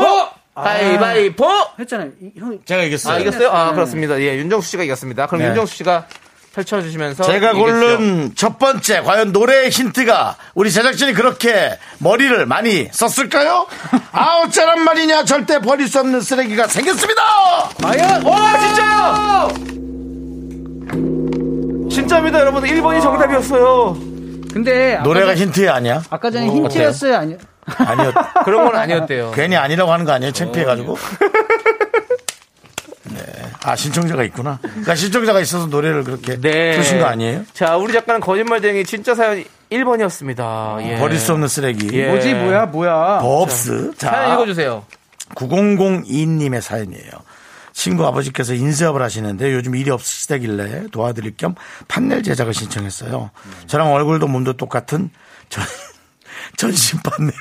가위바위보! 했잖아요. 이- 형, 제가 이겼어요. 아, 이겼어요? 아, 그렇습니다. 예, 윤정수 씨가 이겼습니다. 그럼 네. 윤정수 씨가 펼쳐주시면서. 제가. 고른 첫 번째 과연 노래의 힌트가 우리 제작진이 그렇게 머리를 많이 썼을까요? 아 어쩌란 말이냐 절대 버릴 수 없는 쓰레기가 생겼습니다. 과연! 와, 진짜요! 진짜입니다, 여러분. 1번이 정답이었어요. 근데 노래가 전- 힌트 아니야? 아까 전에 힌트였어요, 아니? 아니요. 그런 건 아니었대요. 괜히 아니라고 하는 거 아니에요? 창피해가지고. 네. 아, 신청자가 있구나. 그러니까 신청자가 있어서 노래를 그렇게 네. 부신 거 아니에요? 자, 우리 작가는 거짓말쟁이 진짜 사연 1번이었습니다. 예. 버릴 수 없는 쓰레기. 예. 뭐지, 뭐야, 뭐야. 버업스. 자, 사연 읽어주세요. 9002님의 사연이에요. 친구 아버지께서 인쇄업을 하시는데 요즘 일이 없으시다길래 도와드릴 겸 판넬 제작을 신청했어요. 저랑 얼굴도 몸도 똑같은 전, 전신 판넬을.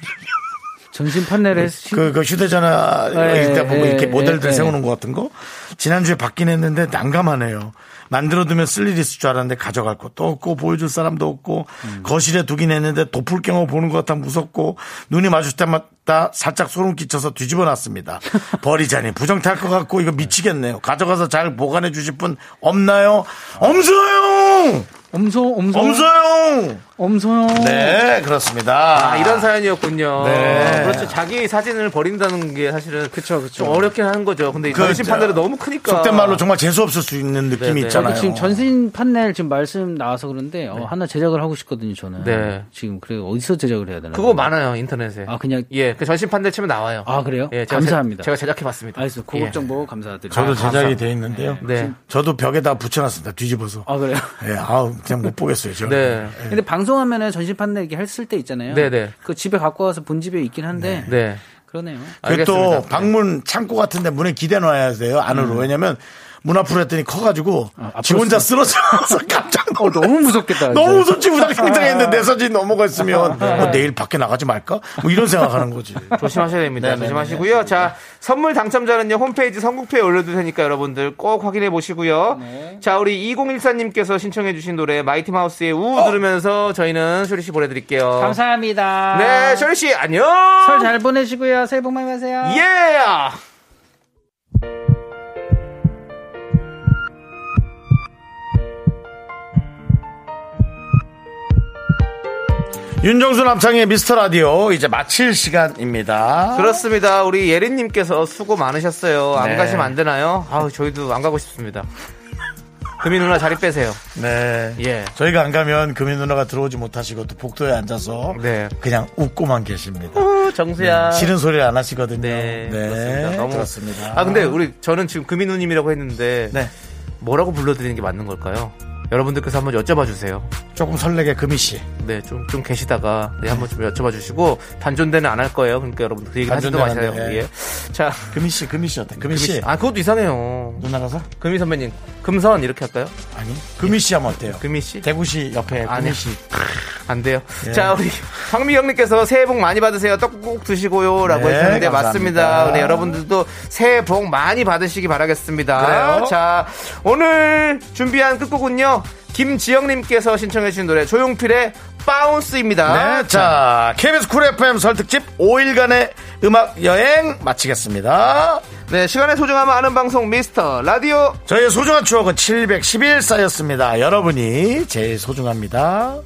전신 판넬을 시- 그, 그 휴대전화 예, 이때 보고 예, 이렇게 모델들 예, 세우는 것 같은 거 지난주에 받긴 했는데 난감하네요. 만들어두면 쓸 일이 있을 줄 알았는데 가져갈 것도 없고 보여줄 사람도 없고 음. 거실에 두긴 했는데 도플갱어 보는 것 같아 무섭고 눈이 마주칠 때마다 살짝 소름 끼쳐서 뒤집어 놨습니다. 버리자니 부정탈 것 같고 이거 미치겠네요. 가져가서 잘 보관해 주실 분 없나요? 엄소영! 엄소, 엄소. 엄소영! 엄소요. 네, 그렇습니다. 아, 이런 사연이었군요. 네. 그렇죠. 자기 사진을 버린다는 게 사실은 그쵸, 그쵸. 좀 어렵긴 하는 거죠. 근데 이 그, 전신 판넬은 너무 크니까. 속된 말로 정말 재수 없을 수 있는 느낌이 네, 네. 있잖아요. 지금 전신 판넬 지금 말씀 나와서 그런데 어, 하나 제작을 하고 싶거든요, 저는. 네. 지금 그래 어디서 제작을 해야 되나? 그거 많아요 인터넷에. 아, 그냥 예, 그 전신 판넬 치면 나와요. 아, 그래요? 예, 제가 감사합니다. 제, 제가 제작해봤습니다. 알겠어. 고급 예. 정보 감사드립니다. 저도 아, 제작이. 돼 있는데요. 네. 저도 벽에다 붙여놨습니다. 뒤집어서. 아, 그래요? 예, 아우, 그냥 못 보겠어요. 저. 네. 근데 방송하면은 전신 판넬 이렇게 했을 때 있잖아요. 네네. 그 집에 갖고 와서 본 집에 있긴 한데 네. 그러네요. 그게 또 알겠습니다. 방문 창고 같은데 문에 기대 놔야 돼요. 안으로. 왜냐면 문 앞으로 했더니 커가지고 앞으로 지 혼자 쓰러져서 깜짝 놀라. 어, 너무 무섭겠다. 너무. 무섭지 우당탕탕했는데 내 사진 넘어가 있으면 뭐 내일 밖에 나가지 말까? 뭐 이런 생각하는 거지. 조심하셔야 됩니다. 네네네. 조심하시고요. 자, 선물 당첨자는요, 홈페이지 선곡표에 올려둘 테니까 여러분들 꼭 확인해 보시고요. 네. 자, 우리 2014님께서 신청해주신 노래, 마이티 마우스의 우 들으면서 저희는 쇼리 씨 보내드릴게요. 감사합니다. 네, 쇼리 씨, 안녕! 설 잘 보내시고요. 새해 복 많이 받으세요. 예! 윤정수 남창의 미스터 라디오 이제 마칠 시간입니다. 그렇습니다. 우리 예린님께서 수고 많으셨어요. 안 네. 가시면 안 되나요? 아우, 저희도 안 가고 싶습니다. 금이 누나 자리 빼세요. 네. 예. 저희가 안 가면 금인 누나가 들어오지 못하시고 또 복도에 앉아서 네. 그냥 웃고만 계십니다. 어, 정수야. 싫은 소리를 안 하시거든요. 네, 그렇습니다. 너무 그렇습니다. 아 근데 우리 저는 지금 금인우님이라고 했는데 네. 뭐라고 불러드리는 게 맞는 걸까요? 여러분들께서 한번 여쭤봐 주세요. 조금 설레게 금희 씨. 네, 좀, 좀 계시다가, 네, 한번 좀 여쭤봐 주시고, 반존대는 안 할 거예요. 그러니까 여러분들 그 얘기 하지도 마세요. 안 돼. 예. 자, 금희 씨, 금희 씨 어때? 금희 금희 씨. 씨. 아, 그것도 이상해요. 누나가서? 금희 선배님, 금선 이렇게 할까요? 아니. 금희 씨 하면 어때요? 금희 씨? 대구시 옆에 아니요. 금희 씨. 안 돼요. 예. 자, 우리 황미경님께서 새해 복 많이 받으세요. 떡국 꼭 드시고요. 라고 네, 했는데 감사합니다. 맞습니다. 네, 여러분들도 새해 복 많이 받으시기 바라겠습니다. 그래요? 자, 오늘 준비한 끝 곡은요. 김지영님께서 신청해주신 노래 조용필의 Bounce입니다. 네, 자, KBS 쿨 FM 설 특집 5일간의 음악 여행 마치겠습니다. 네, 시간의 소중함을 아는 방송 미스터 라디오. 저희의 소중한 추억은 711 쌓였습니다. 여러분이 제일 소중합니다.